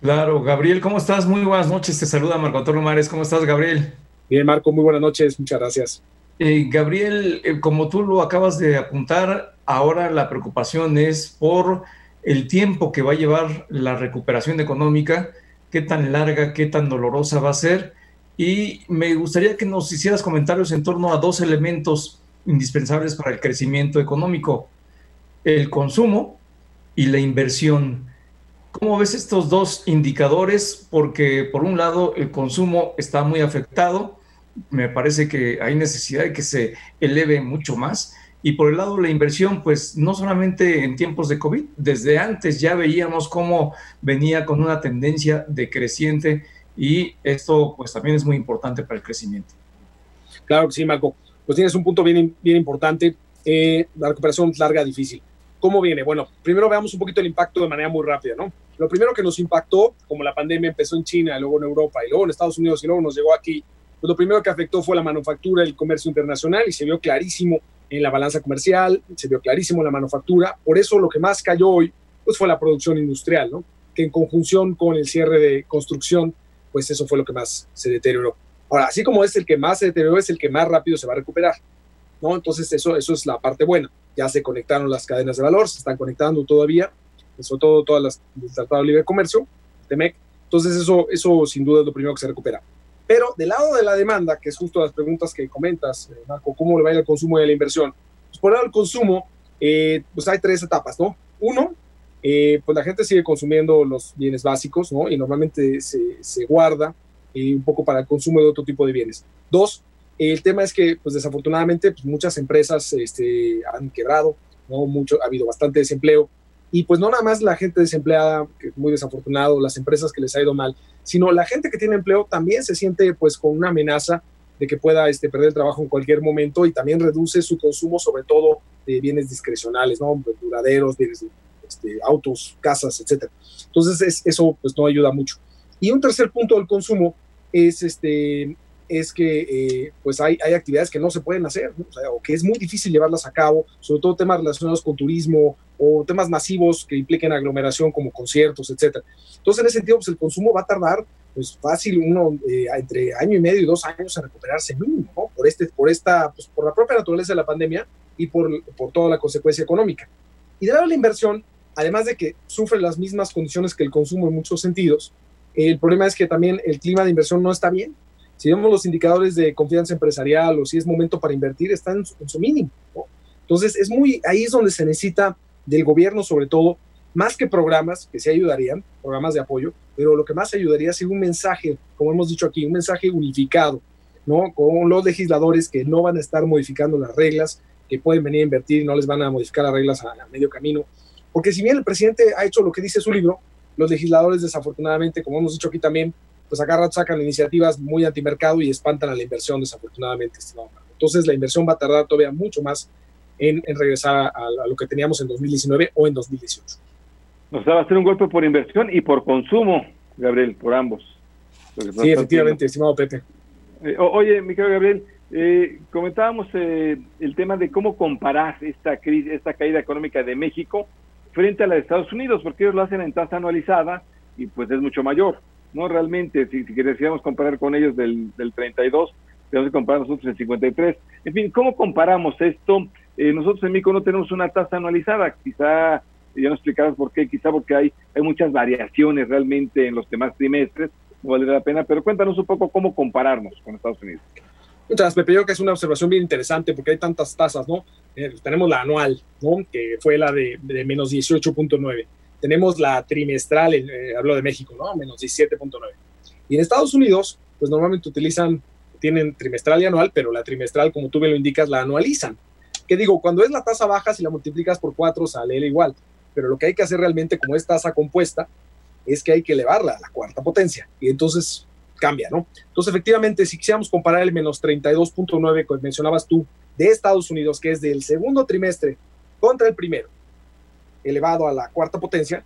Claro, Gabriel, ¿cómo estás? Muy buenas noches, te saluda Marco Antonio Mares, ¿cómo estás, Gabriel? Bien, Marco, muy buenas noches, muchas gracias. Eh, Gabriel, eh, como tú lo acabas de apuntar, ahora la preocupación es por el tiempo que va a llevar la recuperación económica, qué tan larga, qué tan dolorosa va a ser. Y me gustaría que nos hicieras comentarios en torno a dos elementos indispensables para el crecimiento económico, el consumo y la inversión. ¿Cómo ves estos dos indicadores? Porque por un lado el consumo está muy afectado, me parece que hay necesidad de que se eleve mucho más. Y por el lado de la inversión, pues no solamente en tiempos de COVID, desde antes ya veíamos cómo venía con una tendencia decreciente y esto pues también es muy importante para el crecimiento. Claro que sí, Marco. Pues tienes un punto bien, bien importante. Eh, la recuperación larga, difícil. ¿Cómo viene? Bueno, primero veamos un poquito el impacto de manera muy rápida, ¿no? Lo primero que nos impactó, como la pandemia empezó en China, luego en Europa y luego en Estados Unidos y luego nos llegó aquí, lo primero que afectó fue la manufactura, el comercio internacional y se vio clarísimo en la balanza comercial, se vio clarísimo en la manufactura. Por eso lo que más cayó hoy, pues fue la producción industrial, ¿no? Que en conjunción con el cierre de construcción, pues eso fue lo que más se deterioró. Ahora, así como es el que más se deterioró, es el que más rápido se va a recuperar. ¿no? Entonces, eso, eso es la parte buena. Ya se conectaron las cadenas de valor, se están conectando todavía, sobre todo todas las del Tratado de Libre Comercio, TEMEC. Entonces, eso, eso sin duda es lo primero que se recupera. Pero del lado de la demanda, que es justo las preguntas que comentas, eh, Marco, ¿cómo le va el consumo y la inversión? Pues por el lado del consumo, eh, pues hay tres etapas, ¿no? Uno, eh, pues la gente sigue consumiendo los bienes básicos, ¿no? Y normalmente se, se guarda eh, un poco para el consumo de otro tipo de bienes. Dos, el tema es que, pues desafortunadamente, pues, muchas empresas este, han quebrado, ¿no? Mucho, ha habido bastante desempleo Y pues no nada más la gente desempleada, es muy desafortunado, las empresas que les ha ido mal, sino la gente que tiene empleo también se siente pues con una amenaza de que pueda este, perder el trabajo en cualquier momento y también reduce su consumo, sobre todo de bienes discrecionales, ¿no? duraderos, bienes, este, autos, casas, etcétera. Entonces eso pues no ayuda mucho. Y un tercer punto del consumo es este es que eh, pues hay, hay, actividades que no se pueden hacer, O, que es muy difícil llevarlas a cabo, sobre todo temas relacionados con turismo o temas masivos que impliquen aglomeración como conciertos, etcétera. Entonces, en ese sentido, pues el consumo va a tardar pues fácil uno eh, entre año y medio y dos años en recuperarse mínimo. Por, este, por, esta, pues, por la propia naturaleza de la pandemia y por, por toda la consecuencia económica. Y de lado la inversión, además de que sufre las mismas condiciones que el consumo en muchos sentidos, el problema es que también el clima de inversión no está bien, si vemos los indicadores de confianza empresarial o si es momento para invertir, están en su, mínimo. Entonces, es muy, ahí es donde se necesita del gobierno, sobre todo, más que programas que se ayudarían, programas de apoyo, pero lo que más ayudaría es un mensaje, como hemos dicho aquí, un mensaje unificado, ¿no? Con los legisladores que no van a estar modificando las reglas, que pueden venir a invertir y no les van a modificar las reglas a, a medio camino. Porque si bien el presidente ha hecho lo que dice su libro, los legisladores desafortunadamente, como hemos dicho aquí también, pues acá sacan iniciativas muy antimercado y espantan a la inversión, desafortunadamente, estimado Entonces, la inversión va a tardar todavía mucho más en, regresar a, lo que teníamos en 2019 o en 2018. O sea, va a ser un golpe por inversión y por consumo, Gabriel, por ambos. Sí, efectivamente, estimado Pepe. Eh, oye, mi querido Gabriel, eh, comentábamos eh, el tema de cómo comparar esta crisis, esta caída económica de México frente a la de Estados Unidos, porque ellos lo hacen en tasa anualizada y pues es mucho mayor. No realmente, si, si comparar con ellos del, del 32, tenemos que comparar nosotros en 53. En fin, ¿cómo comparamos esto? Eh, nosotros en México no tenemos una tasa anualizada, quizá, ya nos explicabas por qué, quizá porque hay, hay muchas variaciones realmente en los demás trimestres, no vale la pena, pero cuéntanos un poco cómo compararnos con Estados Unidos. Muchas Pepe, yo que es una observación bien interesante porque hay tantas tasas, ¿no? Eh, tenemos la anual, ¿no? Que fue la de, de menos 18.9 tenemos la trimestral, eh, hablo de México, ¿no? Menos 17.9. Y en Estados Unidos, pues normalmente utilizan, tienen trimestral y anual, pero la trimestral, como tú me lo indicas, la anualizan. ¿Qué digo? Cuando es la tasa baja, si la multiplicas por 4, sale igual. Pero lo que hay que hacer realmente, como es tasa compuesta, es que hay que elevarla a la cuarta potencia. Y entonces cambia, ¿no? Entonces, efectivamente, si quisiéramos comparar el menos 32.9 que mencionabas tú de Estados Unidos, que es del segundo trimestre contra el primero, elevado a la cuarta potencia,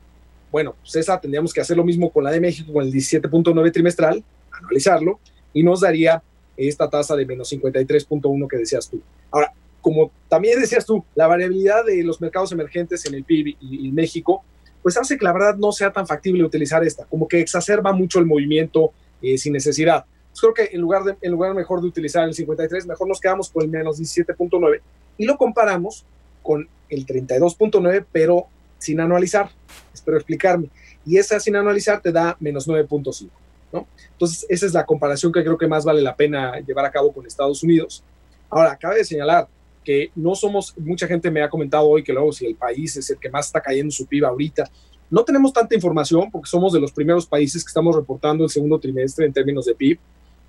bueno, pues esa tendríamos que hacer lo mismo con la de México, con el 17.9 trimestral, anualizarlo, y nos daría esta tasa de menos 53.1 que decías tú. Ahora, como también decías tú, la variabilidad de los mercados emergentes en el PIB y, México, pues hace que la verdad no sea tan factible utilizar esta, como que exacerba mucho el movimiento eh, sin necesidad. Pues creo que en lugar, de, en lugar mejor de utilizar el 53, mejor nos quedamos con el menos 17.9 y lo comparamos con el 32.9, pero sin anualizar. Espero explicarme. Y esa sin anualizar te da menos 9.5. ¿no? Entonces, esa es la comparación que creo que más vale la pena llevar a cabo con Estados Unidos. Ahora, cabe señalar que no somos, mucha gente me ha comentado hoy que luego si el país es el que más está cayendo su PIB ahorita, no tenemos tanta información porque somos de los primeros países que estamos reportando el segundo trimestre en términos de PIB,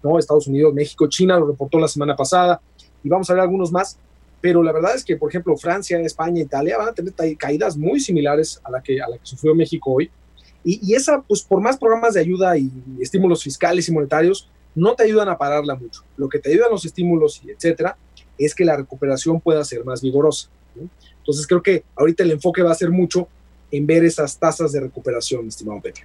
¿no? Estados Unidos, México, China lo reportó la semana pasada y vamos a ver algunos más, pero la verdad es que, por ejemplo, Francia, España, Italia van a tener caídas muy similares a la que, a la que sufrió México hoy. Y, esa, pues por más programas de ayuda y, estímulos fiscales y monetarios, no te ayudan a pararla mucho. Lo que te ayudan los estímulos y etcétera es que la recuperación pueda ser más vigorosa. Entonces creo que ahorita el enfoque va a ser mucho en ver esas tasas de recuperación, estimado Pepe.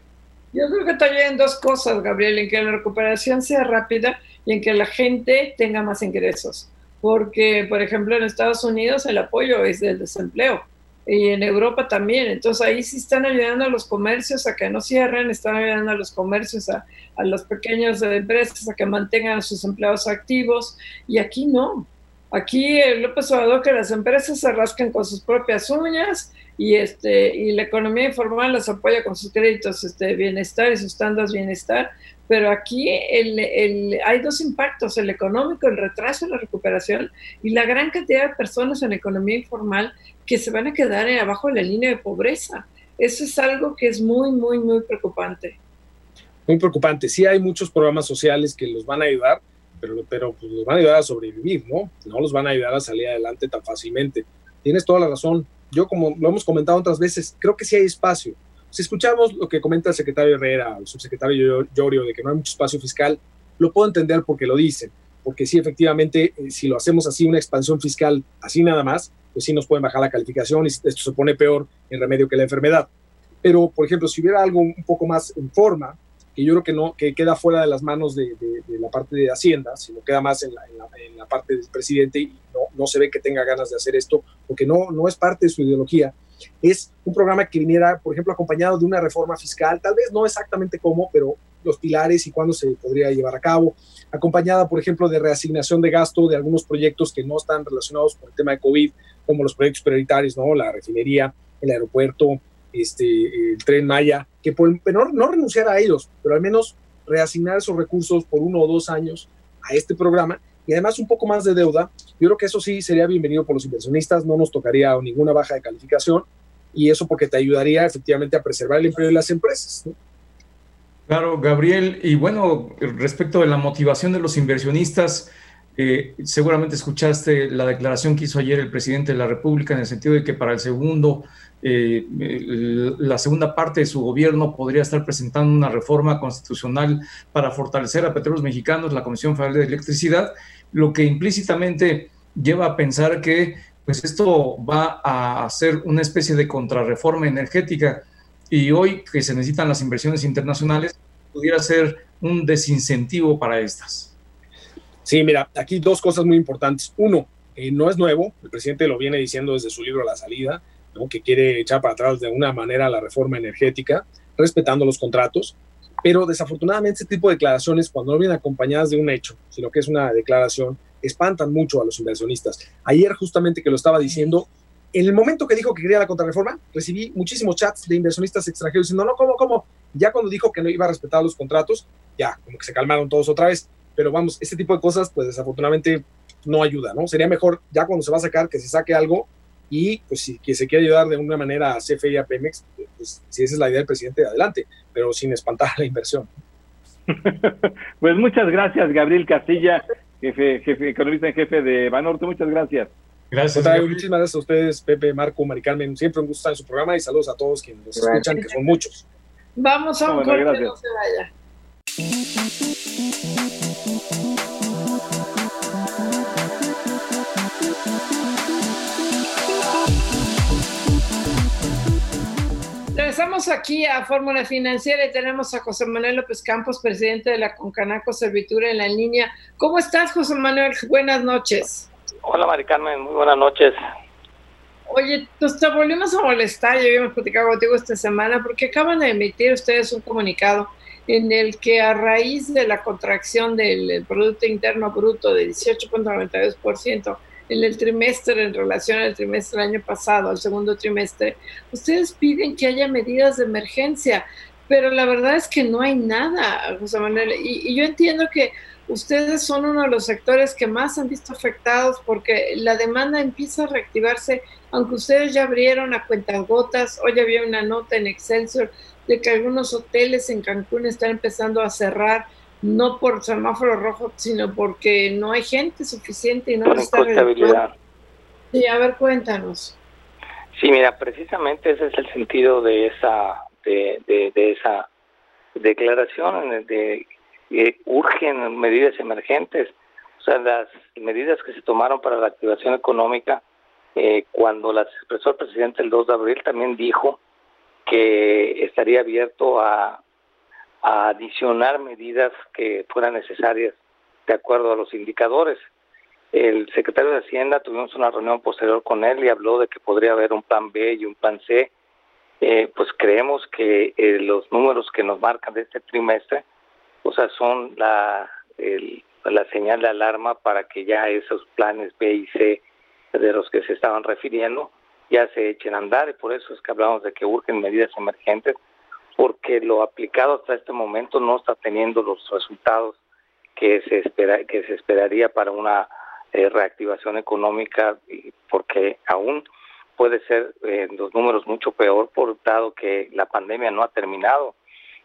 Yo creo que te dos cosas, Gabriel, en que la recuperación sea rápida y en que la gente tenga más ingresos porque, por ejemplo, en Estados Unidos el apoyo es del desempleo y en Europa también. Entonces ahí sí están ayudando a los comercios a que no cierren, están ayudando a los comercios, a, a las pequeñas empresas a que mantengan a sus empleados activos y aquí no. Aquí el López Obrador que las empresas se rasquen con sus propias uñas y este y la economía informal las apoya con sus créditos este, bienestar y sus tandas bienestar, pero aquí el, hay dos impactos, el económico, el retraso en la recuperación y la gran cantidad de personas en economía informal que se van a quedar abajo de la línea de pobreza. Eso es algo que es muy, muy, muy preocupante. Muy preocupante. Sí hay muchos programas sociales que los van a ayudar, pero, pero pues, los van a ayudar a sobrevivir, ¿no? No los van a ayudar a salir adelante tan fácilmente. Tienes toda la razón. yo como lo hemos comentado otras veces, creo que sí hay espacio. Si escuchamos lo que comenta el secretario Herrera, el subsecretario Llorio, de que no hay mucho espacio fiscal, lo puedo entender porque lo dicen, porque sí, efectivamente, eh, si lo hacemos así, una expansión fiscal así nada más, pues sí nos pueden bajar la calificación y esto se pone peor en remedio que la enfermedad. Pero, por ejemplo, si hubiera algo un poco más en forma, que yo creo que no que queda fuera de las manos de, la parte de Hacienda, sino queda más en la, en la, parte del presidente y no, no, se ve que tenga ganas de hacer esto, porque no, no es parte de su ideología. Es un programa que viniera, por ejemplo, acompañado de una reforma fiscal, tal vez no exactamente cómo, pero los pilares y cuándo se podría llevar a cabo, acompañada, por ejemplo, de reasignación de gasto de algunos proyectos que no están relacionados con el tema de COVID, como los proyectos prioritarios, ¿no? La refinería, el aeropuerto, este, el tren Maya, que por, no, no renunciar a ellos, pero al menos reasignar esos recursos por uno o dos años a este programa y además un poco más de deuda. Yo creo que eso sí sería bienvenido por los inversionistas, no nos tocaría ninguna baja de calificación y eso porque te ayudaría efectivamente a preservar el empleo de las empresas. Claro, Gabriel, y bueno, respecto de la motivación de los inversionistas, eh, seguramente escuchaste la declaración que hizo ayer el presidente de la República en el sentido de que para el segundo eh, la segunda parte de su gobierno podría estar presentando una reforma constitucional para fortalecer a Petróleos Mexicanos, la Comisión Federal de Electricidad, lo que implícitamente lleva a pensar que pues esto va a hacer una especie de contrarreforma energética y hoy que se necesitan las inversiones internacionales pudiera ser un desincentivo para estas. Sí, mira, aquí dos cosas muy importantes. Uno, eh, no es nuevo, el presidente lo viene diciendo desde su libro La Salida, que quiere echar para atrás de alguna manera la reforma energética, respetando los contratos. Pero desafortunadamente este tipo de declaraciones, cuando no vienen acompañadas de un hecho, sino que es una declaración, espantan mucho a los inversionistas. Ayer justamente que lo estaba diciendo, en el momento que dijo que quería la contrarreforma, recibí muchísimos chats de inversionistas extranjeros diciendo, no, ¿cómo, cómo? Ya cuando dijo que no iba a respetar los contratos, ya, como que se calmaron todos otra vez. Pero vamos, este tipo de cosas, pues desafortunadamente no ayuda, ¿no? Sería mejor ya cuando se va a sacar que se saque algo y pues si que se quiere ayudar de alguna manera a CFE y a Pemex, pues si esa es la idea del presidente, adelante, pero sin espantar la inversión. pues muchas gracias, Gabriel Castilla, jefe, jefe, economista en jefe de Banorte, muchas gracias. Gracias. muchísimas gracias a ustedes, Pepe, Marco, Mari Carmen. Siempre un gusto estar en su programa y saludos a todos quienes nos escuchan, que son muchos. Vamos a un corte, no se vaya. Regresamos aquí a Fórmula Financiera y tenemos a José Manuel López Campos, presidente de la Concanaco Servitura en la línea. ¿Cómo estás, José Manuel? Buenas noches. Hola, Maricarmen, muy buenas noches. Oye, nos te volvimos a molestar, ya habíamos platicado contigo esta semana, porque acaban de emitir ustedes un comunicado en el que a raíz de la contracción del Producto Interno Bruto de 18.92%, en el trimestre en relación al trimestre del año pasado, al segundo trimestre, ustedes piden que haya medidas de emergencia, pero la verdad es que no hay nada, José Manuel. Y, yo entiendo que ustedes son uno de los sectores que más han visto afectados porque la demanda empieza a reactivarse, aunque ustedes ya abrieron a cuentagotas, hoy había una nota en Excelsior de que algunos hoteles en Cancún están empezando a cerrar no por semáforo rojo, sino porque no hay gente suficiente y no está Sí, a ver, cuéntanos. Sí, mira, precisamente ese es el sentido de esa de, de, esa declaración de que urgen medidas emergentes, o sea, las medidas que se tomaron para la activación económica eh, cuando las expresó el presidente el 2 de abril también dijo que estaría abierto a a adicionar medidas que fueran necesarias de acuerdo a los indicadores. El secretario de Hacienda tuvimos una reunión posterior con él y habló de que podría haber un plan B y un plan C. Eh, pues creemos que eh, los números que nos marcan de este trimestre, o sea, son la, la señal de alarma para que ya esos planes B y C de los que se estaban refiriendo ya se echen a andar y por eso es que hablamos de que urgen medidas emergentes porque lo aplicado hasta este momento no está teniendo los resultados que se espera que se esperaría para una eh, reactivación económica porque aún puede ser eh, los números mucho peor por dado que la pandemia no ha terminado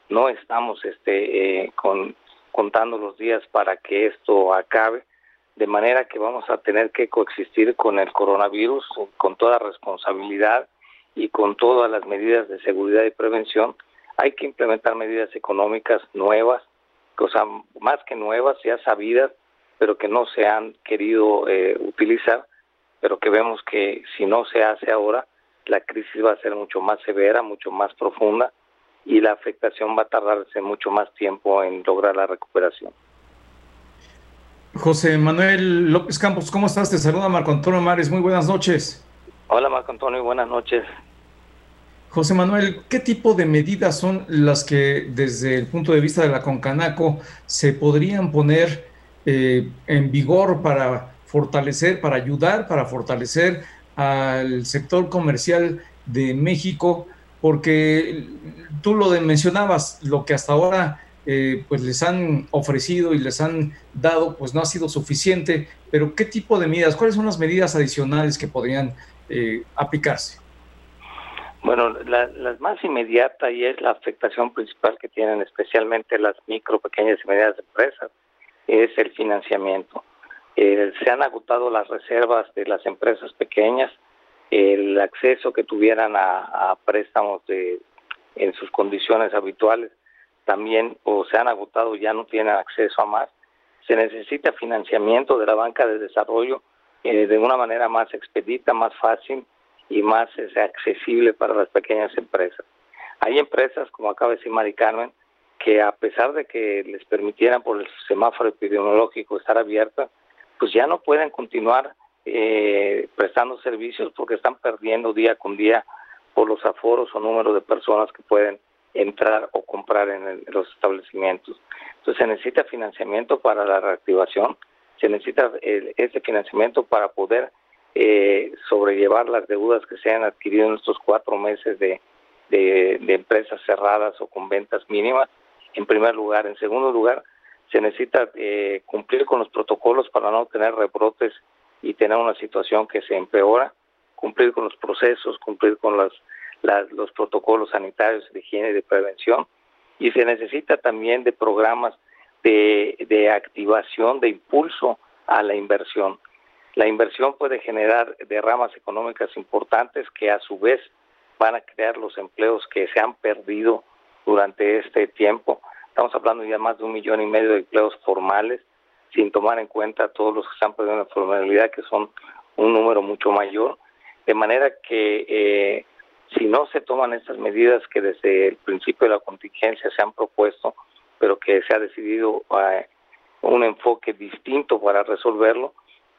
no estamos este eh, con contando los días para que esto acabe de manera que vamos a tener que coexistir con el coronavirus con toda responsabilidad y con todas las medidas de seguridad y prevención. Hay que implementar medidas económicas nuevas, cosas más que nuevas, ya sabidas, pero que no se han querido eh, utilizar, pero que vemos que si no se hace ahora, la crisis va a ser mucho más severa, mucho más profunda y la afectación va a tardarse mucho más tiempo en lograr la recuperación. José Manuel López Campos, ¿cómo estás? Te saluda Marco Antonio Mares, muy buenas noches. Hola Marco Antonio, buenas noches. José Manuel, ¿qué tipo de medidas son las que desde el punto de vista de la Concanaco se podrían poner eh, en vigor para fortalecer, para ayudar, para fortalecer al sector comercial de México? Porque tú lo mencionabas, lo que hasta ahora eh, pues les han ofrecido y les han dado, pues no ha sido suficiente, pero ¿qué tipo de medidas, cuáles son las medidas adicionales que podrían eh, aplicarse? Bueno, las más inmediatas y es la afectación principal que tienen especialmente las micro, pequeñas y medianas empresas, es el financiamiento. Eh, se han agotado las reservas de las empresas pequeñas, el acceso que tuvieran a, a préstamos de, en sus condiciones habituales también o se han agotado, ya no tienen acceso a más. Se necesita financiamiento de la banca de desarrollo eh, de una manera más expedita, más fácil y más accesible para las pequeñas empresas. Hay empresas, como acaba de decir Mari Carmen, que a pesar de que les permitieran por el semáforo epidemiológico estar abiertas, pues ya no pueden continuar eh, prestando servicios porque están perdiendo día con día por los aforos o número de personas que pueden entrar o comprar en, los establecimientos. Entonces se necesita financiamiento para la reactivación, se necesita ese financiamiento para poder eh, sobrellevar las deudas que se han adquirido en estos cuatro meses de, de, empresas cerradas o con ventas mínimas, en primer lugar. En segundo lugar, se necesita eh, cumplir con los protocolos para no tener rebrotes y tener una situación que se empeora, cumplir con los procesos, cumplir con las los protocolos sanitarios de higiene y de prevención y se necesita también de programas de activación, de impulso a la inversión. La inversión puede generar derramas económicas importantes que a su vez van a crear los empleos que se han perdido durante este tiempo. Estamos hablando ya más de un millón y medio de empleos formales, sin tomar en cuenta todos los que están perdiendo la formalidad, que son un número mucho mayor. De manera que eh, si no se toman estas medidas que desde el principio de la contingencia se han propuesto, pero que se ha decidido eh, un enfoque distinto para resolverlo,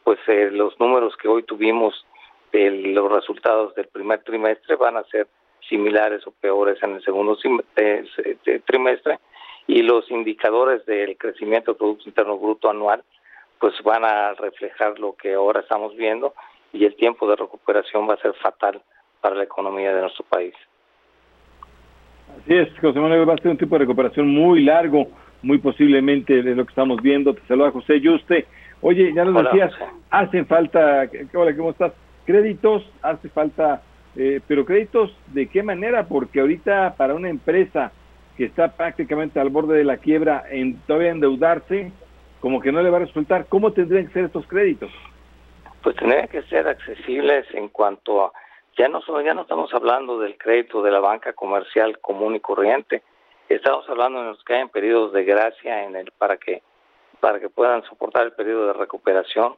pues eh, los números que hoy tuvimos los resultados del primer trimestre van a ser similares o peores en el segundo trimestre y los indicadores del crecimiento del Producto Interno Bruto anual pues van a reflejar lo que ahora estamos viendo y el tiempo de recuperación va a ser fatal para la economía de nuestro país. Así es, José Manuel, va a ser un tipo de recuperación muy largo, muy posiblemente de lo que estamos viendo. Te saluda José Yuste. Oye, ya nos decías, hacen falta, hola, ¿cómo estás? Créditos, hace falta, eh, pero créditos de qué manera? Porque ahorita para una empresa que está prácticamente al borde de la quiebra, en todavía endeudarse, como que no le va a resultar, ¿cómo tendrían que ser estos créditos? Pues tendrían que ser accesibles en cuanto a ya no, ya no estamos hablando del crédito de la banca comercial común y corriente, estamos hablando de los que hayan periodos de gracia en el para que para que puedan soportar el periodo de recuperación,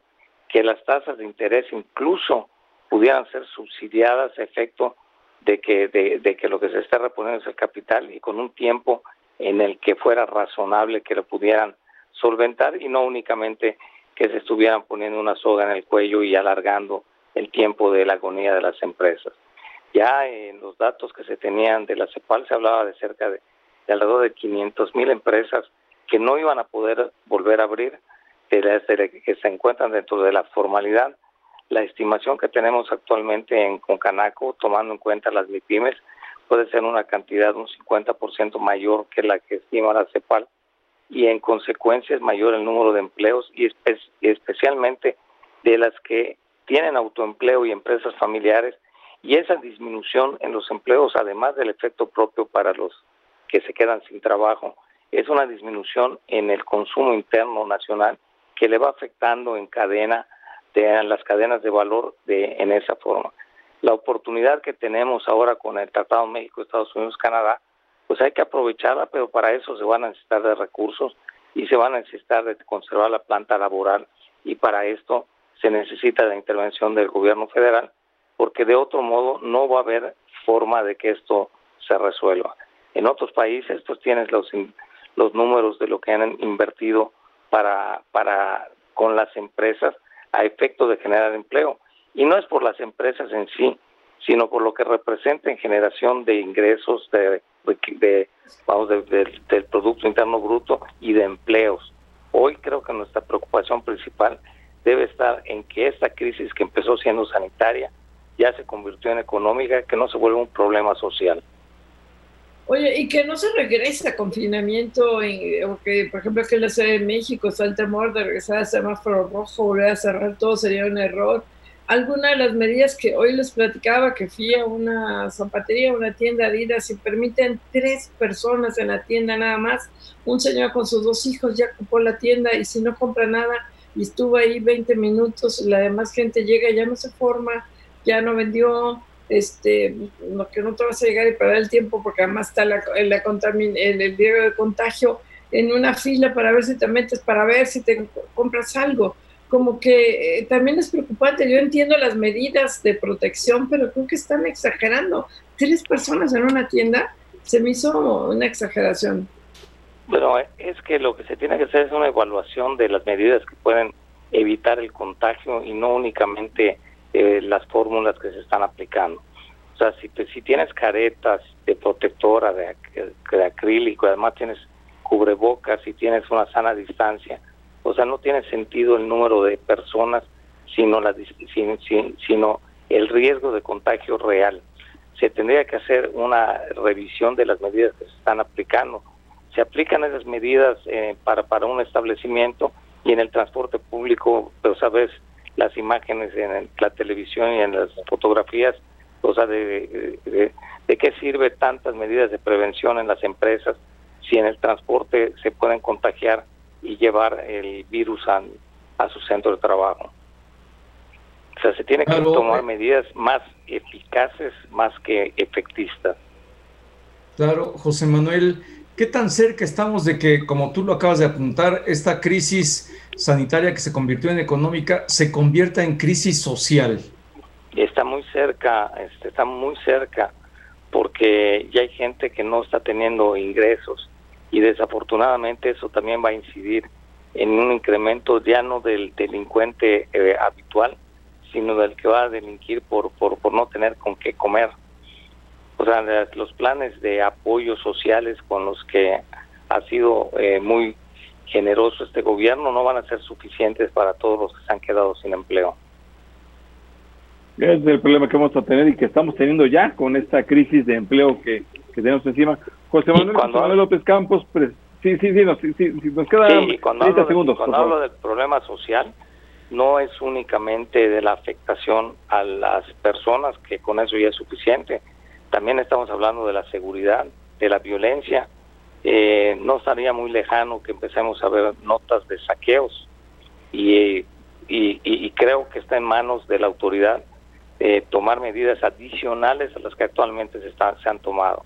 que las tasas de interés incluso pudieran ser subsidiadas a efecto de que de, que lo que se está reponiendo es el capital y con un tiempo en el que fuera razonable que lo pudieran solventar y no únicamente que se estuvieran poniendo una soga en el cuello y alargando el tiempo de la agonía de las empresas. Ya en los datos que se tenían de la CEPAL se hablaba de cerca de, alrededor de 500 mil empresas que no iban a poder volver a abrir, que se encuentran dentro de la formalidad. La estimación que tenemos actualmente en Concanaco, tomando en cuenta las MIPIMES, puede ser una cantidad un 50% mayor que la que estima la CEPAL y en consecuencia es mayor el número de empleos y especialmente de las que tienen autoempleo y empresas familiares y esa disminución en los empleos, además del efecto propio para los que se quedan sin trabajo, es una disminución en el consumo interno nacional que le va afectando en cadena, de, en las cadenas de valor de, en esa forma. La oportunidad que tenemos ahora con el Tratado México, Estados Unidos, Canadá, pues hay que aprovecharla, pero para eso se van a necesitar de recursos y se van a necesitar de conservar la planta laboral y para esto se necesita la intervención del gobierno federal porque de otro modo no va a haber forma de que esto se resuelva. En otros países pues tienes los los números de lo que han invertido para para con las empresas a efecto de generar empleo y no es por las empresas en sí, sino por lo que representa en generación de ingresos de, de vamos del producto interno bruto y de empleos. Hoy creo que nuestra preocupación principal debe estar en que esta crisis que empezó siendo sanitaria ya se convirtió en económica, que no se vuelva un problema social. Oye, y que no se regrese a confinamiento, en, o que, por ejemplo, que en la Ciudad de México está el temor de regresar a semáforo rojo, volver a cerrar todo sería un error. Alguna de las medidas que hoy les platicaba, que fui a una zapatería, una tienda Adidas, y permiten tres personas en la tienda nada más, un señor con sus dos hijos ya ocupó la tienda y si no compra nada y estuvo ahí 20 minutos, la demás gente llega, ya no se forma, ya no vendió, este, lo que no te vas a llegar y perder el tiempo porque además está la, la el, el riesgo de contagio en una fila para ver si te metes, para ver si te compras algo. Como que eh, también es preocupante. Yo entiendo las medidas de protección, pero creo que están exagerando. Tres personas en una tienda se me hizo una exageración. Bueno, es que lo que se tiene que hacer es una evaluación de las medidas que pueden evitar el contagio y no únicamente eh, las fórmulas que se están aplicando. O sea, si, si tienes caretas de protectora, de, de acrílico, además tienes cubrebocas y tienes una sana distancia, o sea, no tiene sentido el número de personas, sino, la, sino el riesgo de contagio real. Se tendría que hacer una revisión de las medidas que se están aplicando. Se aplican esas medidas eh, para, para un establecimiento y en el transporte público, pero sabes, las imágenes en la televisión y en las fotografías, o sea, de, de, qué sirve tantas medidas de prevención en las empresas si en el transporte se pueden contagiar y llevar el virus a, a su centro de trabajo. O sea, se tiene que tomar medidas más eficaces, más que efectistas. Claro, José Manuel, ¿qué tan cerca estamos de que, como tú lo acabas de apuntar, esta crisis sanitaria que se convirtió en económica se convierta en crisis social? Está muy cerca, este, está muy cerca, porque ya hay gente que no está teniendo ingresos y desafortunadamente eso también va a incidir en un incremento ya no del delincuente eh, habitual, sino del que va a delinquir por, por, por no tener con qué comer. O sea, los planes de apoyo sociales con los que ha sido eh, muy generoso este gobierno no van a ser suficientes para todos los que se han quedado sin empleo. Ese es el problema que vamos a tener y que estamos teniendo ya con esta crisis de empleo que, tenemos encima. José Manuel, López Campos, sí, sí, sí, nos, sí, nos queda cuando hablo segundos. cuando hablo del problema social, no es únicamente de la afectación a las personas, que con eso ya es suficiente. También estamos hablando de la seguridad, de la violencia, eh, no estaría muy lejano que empecemos a ver notas de saqueos y, y, creo que está en manos de la autoridad eh, tomar medidas adicionales a las que actualmente se, están, se han tomado.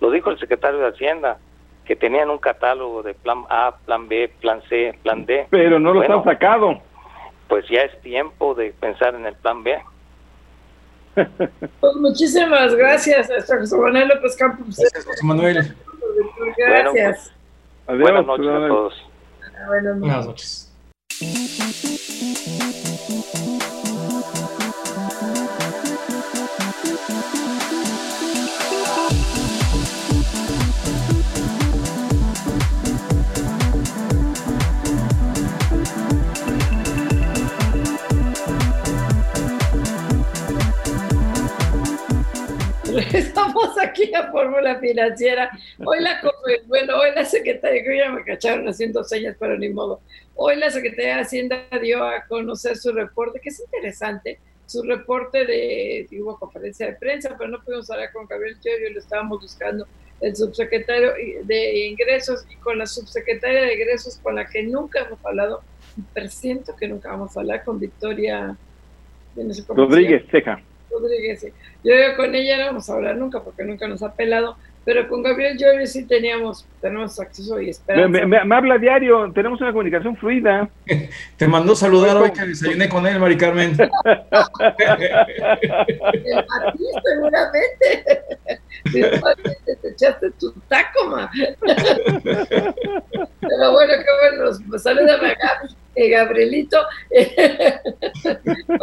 Lo dijo el secretario de Hacienda, que tenían un catálogo de plan A, plan B, plan C, plan D. Pero no los han sacado. Pues ya es tiempo de pensar en el plan B. Pues muchísimas gracias, José Manuel López Campos. Gracias, José Manuel. Gracias. Pues, buenas noches a todos. Buenas noches. Aquí a Fórmula Financiera. Hoy la, bueno, hoy la Secretaría, me cacharon haciendo señas, pero ni modo. Hoy la Secretaría de Hacienda dio a conocer su reporte, que es interesante, su reporte de, digo, conferencia de prensa, pero no pudimos hablar con Gabriel Chorio, lo estábamos buscando el subsecretario de Ingresos y con la subsecretaria de Ingresos con la que nunca hemos hablado, presiento que nunca vamos a hablar con Victoria Rodríguez Ceja. Rodríguez. Yo con ella no vamos a hablar nunca porque nunca nos ha pelado, pero con Gabriel Llorio sí teníamos, tenemos acceso y esperanza. Me, me, habla diario, tenemos una comunicación fluida. Te mandó saludar hoy que desayuné con él, Mari Carmen. a ti seguramente. te echaste tu taco, ma. Pero bueno, qué bueno, salúdame a Gabi, eh, Gabrielito. bueno,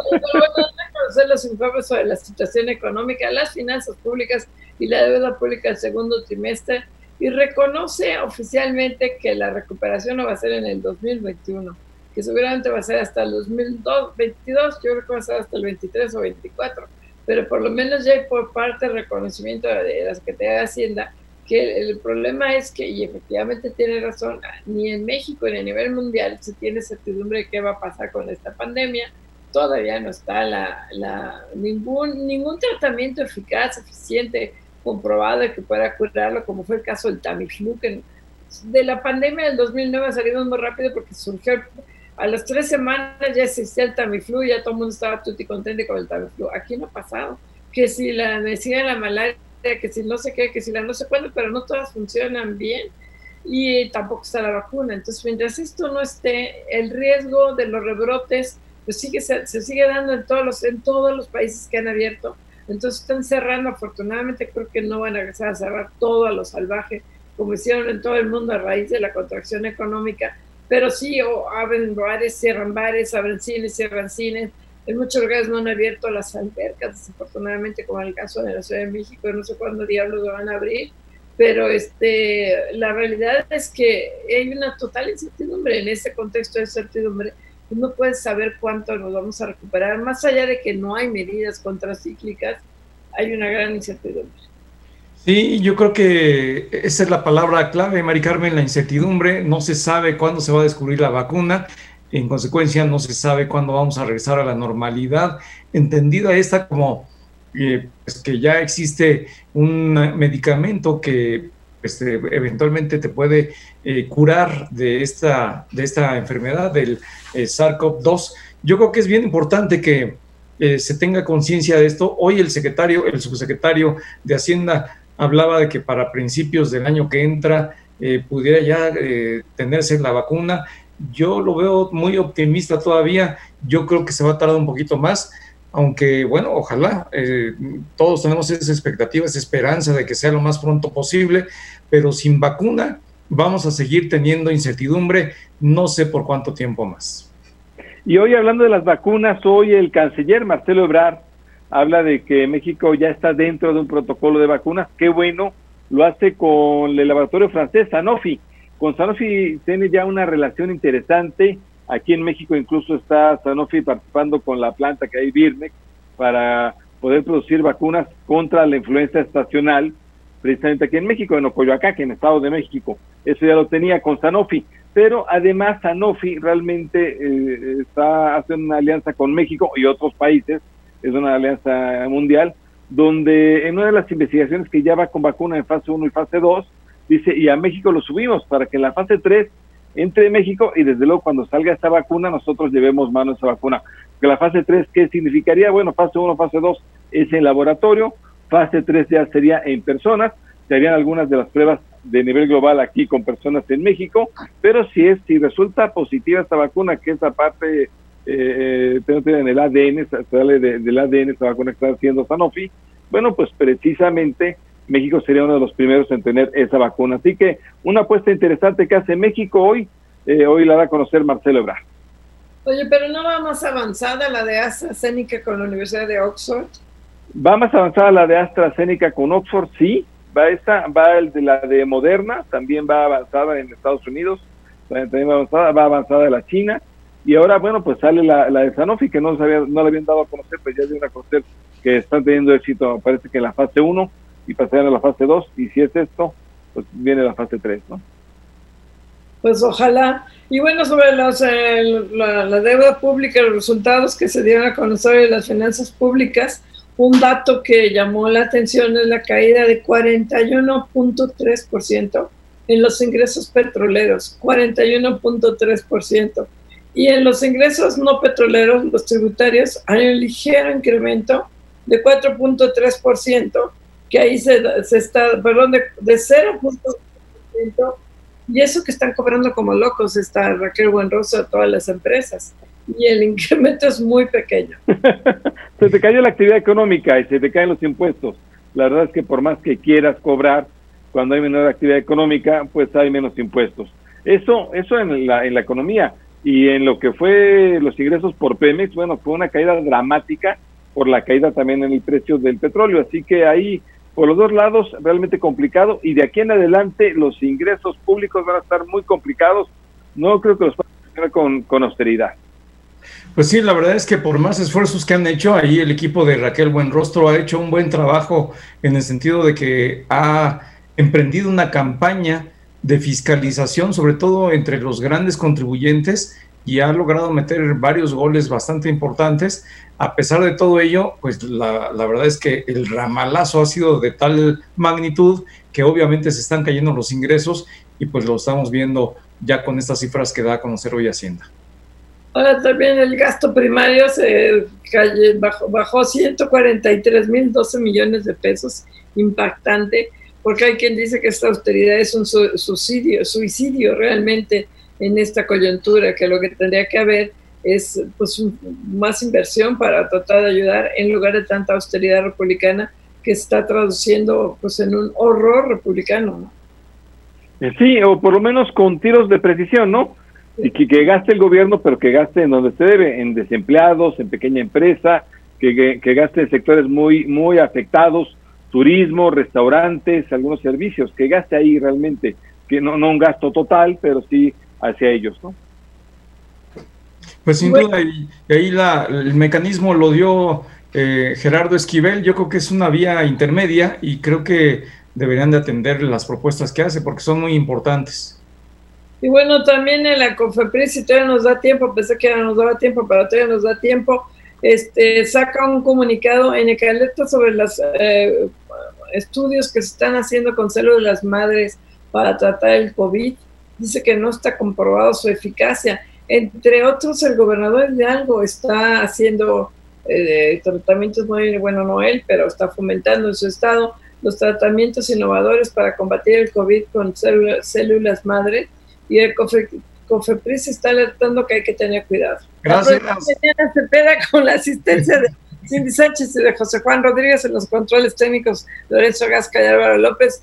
conocer los informes sobre la situación económica, las finanzas públicas y la deuda pública del segundo trimestre y reconoce oficialmente que la recuperación no va a ser en el 2021, que seguramente va a ser hasta el 2022, yo creo que va a ser hasta el 23 o 24, pero por lo menos ya hay por parte el reconocimiento de la Secretaría de Hacienda que el, problema es que, y efectivamente tiene razón, ni en México ni a nivel mundial se tiene certidumbre de qué va a pasar con esta pandemia, todavía no está la, la, ningún, ningún tratamiento eficaz, eficiente, comprobado que pueda curarlo, como fue el caso del Tamiflu, que de la pandemia del 2009 salimos muy rápido porque surgió, a las tres semanas ya existía el Tamiflu, ya todo el mundo estaba tutti contente con el Tamiflu. Aquí no ha pasado, que si la medicina de la malaria, que si no sé qué, que si la no sé cuándo, pero no todas funcionan bien y tampoco está la vacuna. Entonces, mientras esto no esté, el riesgo de los rebrotes pues sigue, se, sigue dando en todos, los, en todos los países que han abierto. Entonces están cerrando, afortunadamente creo que no van a empezar a cerrar todo a lo salvaje, como hicieron en todo el mundo a raíz de la contracción económica, pero sí o abren bares, cierran bares, abren cines, cierran cines. En muchos lugares no han abierto las albercas, desafortunadamente, como en el caso de la Ciudad de México, no sé cuándo diablos lo van a abrir, pero este, la realidad es que hay una total incertidumbre en ese contexto de incertidumbre no puedes saber cuánto nos vamos a recuperar. Más allá de que no hay medidas contracíclicas, hay una gran incertidumbre. Sí, yo creo que esa es la palabra clave, Mari Carmen, la incertidumbre. No se sabe cuándo se va a descubrir la vacuna. En consecuencia, no se sabe cuándo vamos a regresar a la normalidad. Entendida esta como eh, pues que ya existe un medicamento que este, eventualmente te puede eh, curar de esta, de esta enfermedad del eh, SARS-CoV-2. Yo creo que es bien importante que eh, se tenga conciencia de esto. Hoy el secretario, el subsecretario de Hacienda hablaba de que para principios del año que entra pudiera ya tenerse la vacuna. Yo lo veo muy optimista todavía. Yo creo que se va a tardar un poquito más aunque bueno, ojalá, eh, todos tenemos esa expectativa, esa esperanza de que sea lo más pronto posible, pero sin vacuna vamos a seguir teniendo incertidumbre, no sé por cuánto tiempo más. Y hoy hablando de las vacunas, hoy el canciller Marcelo Ebrard habla de que México ya está dentro de un protocolo de vacunas, qué bueno, lo hace con el laboratorio francés Sanofi. Con Sanofi tiene ya una relación interesante, Aquí en México incluso está Sanofi participando con la planta que hay Birmex para poder producir vacunas contra la influenza estacional, precisamente aquí en México, en Ocoyoacán, en Estado de México. Eso ya lo tenía con Sanofi. Pero además Sanofi realmente eh, está haciendo una alianza con México y otros países, es una alianza mundial, donde en una de las investigaciones que ya va con vacuna en fase 1 y fase 2, dice, y a México lo subimos para que en la fase 3 entre México y desde luego cuando salga esta vacuna nosotros llevemos mano a esa vacuna. Que la fase 3, ¿qué significaría? Bueno, fase 1, fase 2 es en laboratorio, fase 3 ya sería en personas, se harían algunas de las pruebas de nivel global aquí con personas en México, pero si es, si resulta positiva esta vacuna, que esa parte eh, eh en el ADN, sale del ADN esta vacuna que está haciendo Sanofi, bueno, pues precisamente México sería uno de los primeros en tener esa vacuna. Así que una apuesta interesante que hace México hoy, eh, hoy la da a conocer Marcelo Ebrard. Oye, pero no va más avanzada la de AstraZeneca con la Universidad de Oxford. Va más avanzada la de AstraZeneca con Oxford, sí. Va esta, va el de la de Moderna, también va avanzada en Estados Unidos, también va avanzada, va avanzada la China. Y ahora, bueno, pues sale la, la de Sanofi, que no, sabía, no le habían dado a conocer, pues ya dio a conocer que están teniendo éxito, parece que en la fase 1 y pasar a la fase 2 y si es esto, pues viene la fase 3, ¿no? Pues ojalá. Y bueno, sobre los, la, deuda pública, los resultados que se dieron a conocer de las finanzas públicas, un dato que llamó la atención es la caída de 41.3% en los ingresos petroleros, 41.3%. Y en los ingresos no petroleros, los tributarios, hay un ligero incremento de 4.3%, que ahí se, se, está, perdón, de, de 0.3%, y eso que están cobrando como locos está Raquel Buenroso a todas las empresas. Y el incremento es muy pequeño. se te cayó la actividad económica y se te caen los impuestos. La verdad es que por más que quieras cobrar, cuando hay menor actividad económica, pues hay menos impuestos. Eso, eso en la, en la economía y en lo que fue los ingresos por Pemex, bueno, fue una caída dramática por la caída también en el precio del petróleo. Así que ahí, por los dos lados, realmente complicado. Y de aquí en adelante, los ingresos públicos van a estar muy complicados. No creo que los puedan con, con austeridad. Pues sí, la verdad es que por más esfuerzos que han hecho, ahí el equipo de Raquel Buenrostro ha hecho un buen trabajo en el sentido de que ha emprendido una campaña de fiscalización, sobre todo entre los grandes contribuyentes, y ha logrado meter varios goles bastante importantes. A pesar de todo ello, pues la, la, verdad es que el ramalazo ha sido de tal magnitud que obviamente se están cayendo los ingresos y pues lo estamos viendo ya con estas cifras que da a conocer hoy Hacienda. Ahora también el gasto primario se bajó, bajó 143 mil 12 millones de pesos, impactante porque hay quien dice que esta austeridad es un suicidio, suicidio realmente en esta coyuntura, que lo que tendría que haber es pues más inversión para tratar de ayudar en lugar de tanta austeridad republicana que está traduciendo pues en un horror republicano, ¿no? Eh, sí, o por lo menos con tiros de precisión, ¿no? Y que, que, gaste el gobierno, pero que gaste en donde se debe, en desempleados, en pequeña empresa, que, que, que gaste en sectores muy, muy afectados, turismo, restaurantes, algunos servicios, que gaste ahí realmente, que no, no un gasto total, pero sí hacia ellos, ¿no? Pues sin duda, y, ahí la, el mecanismo lo dio eh, Gerardo Esquivel, yo creo que es una vía intermedia y creo que deberían de atender las propuestas que hace porque son muy importantes. Y bueno, también en la COFEPRIS, si todavía nos da tiempo, pensé que no nos daba tiempo, pero todavía nos da tiempo, este, saca un comunicado en Ecaleta sobre los eh, estudios que se están haciendo con células madres para tratar el COVID. Dice que no está comprobado su eficacia. Entre otros, el gobernador de Algo está haciendo eh, tratamientos muy, bueno, no él, pero está fomentando en su estado los tratamientos innovadores para combatir el COVID con células, células madre y el COFEPRIS está alertando que hay que tener cuidado. Gracias. Se pega con la asistencia de Cindy Sánchez y de José Juan Rodríguez en los controles técnicos, Lorenzo Gasca y Álvaro López.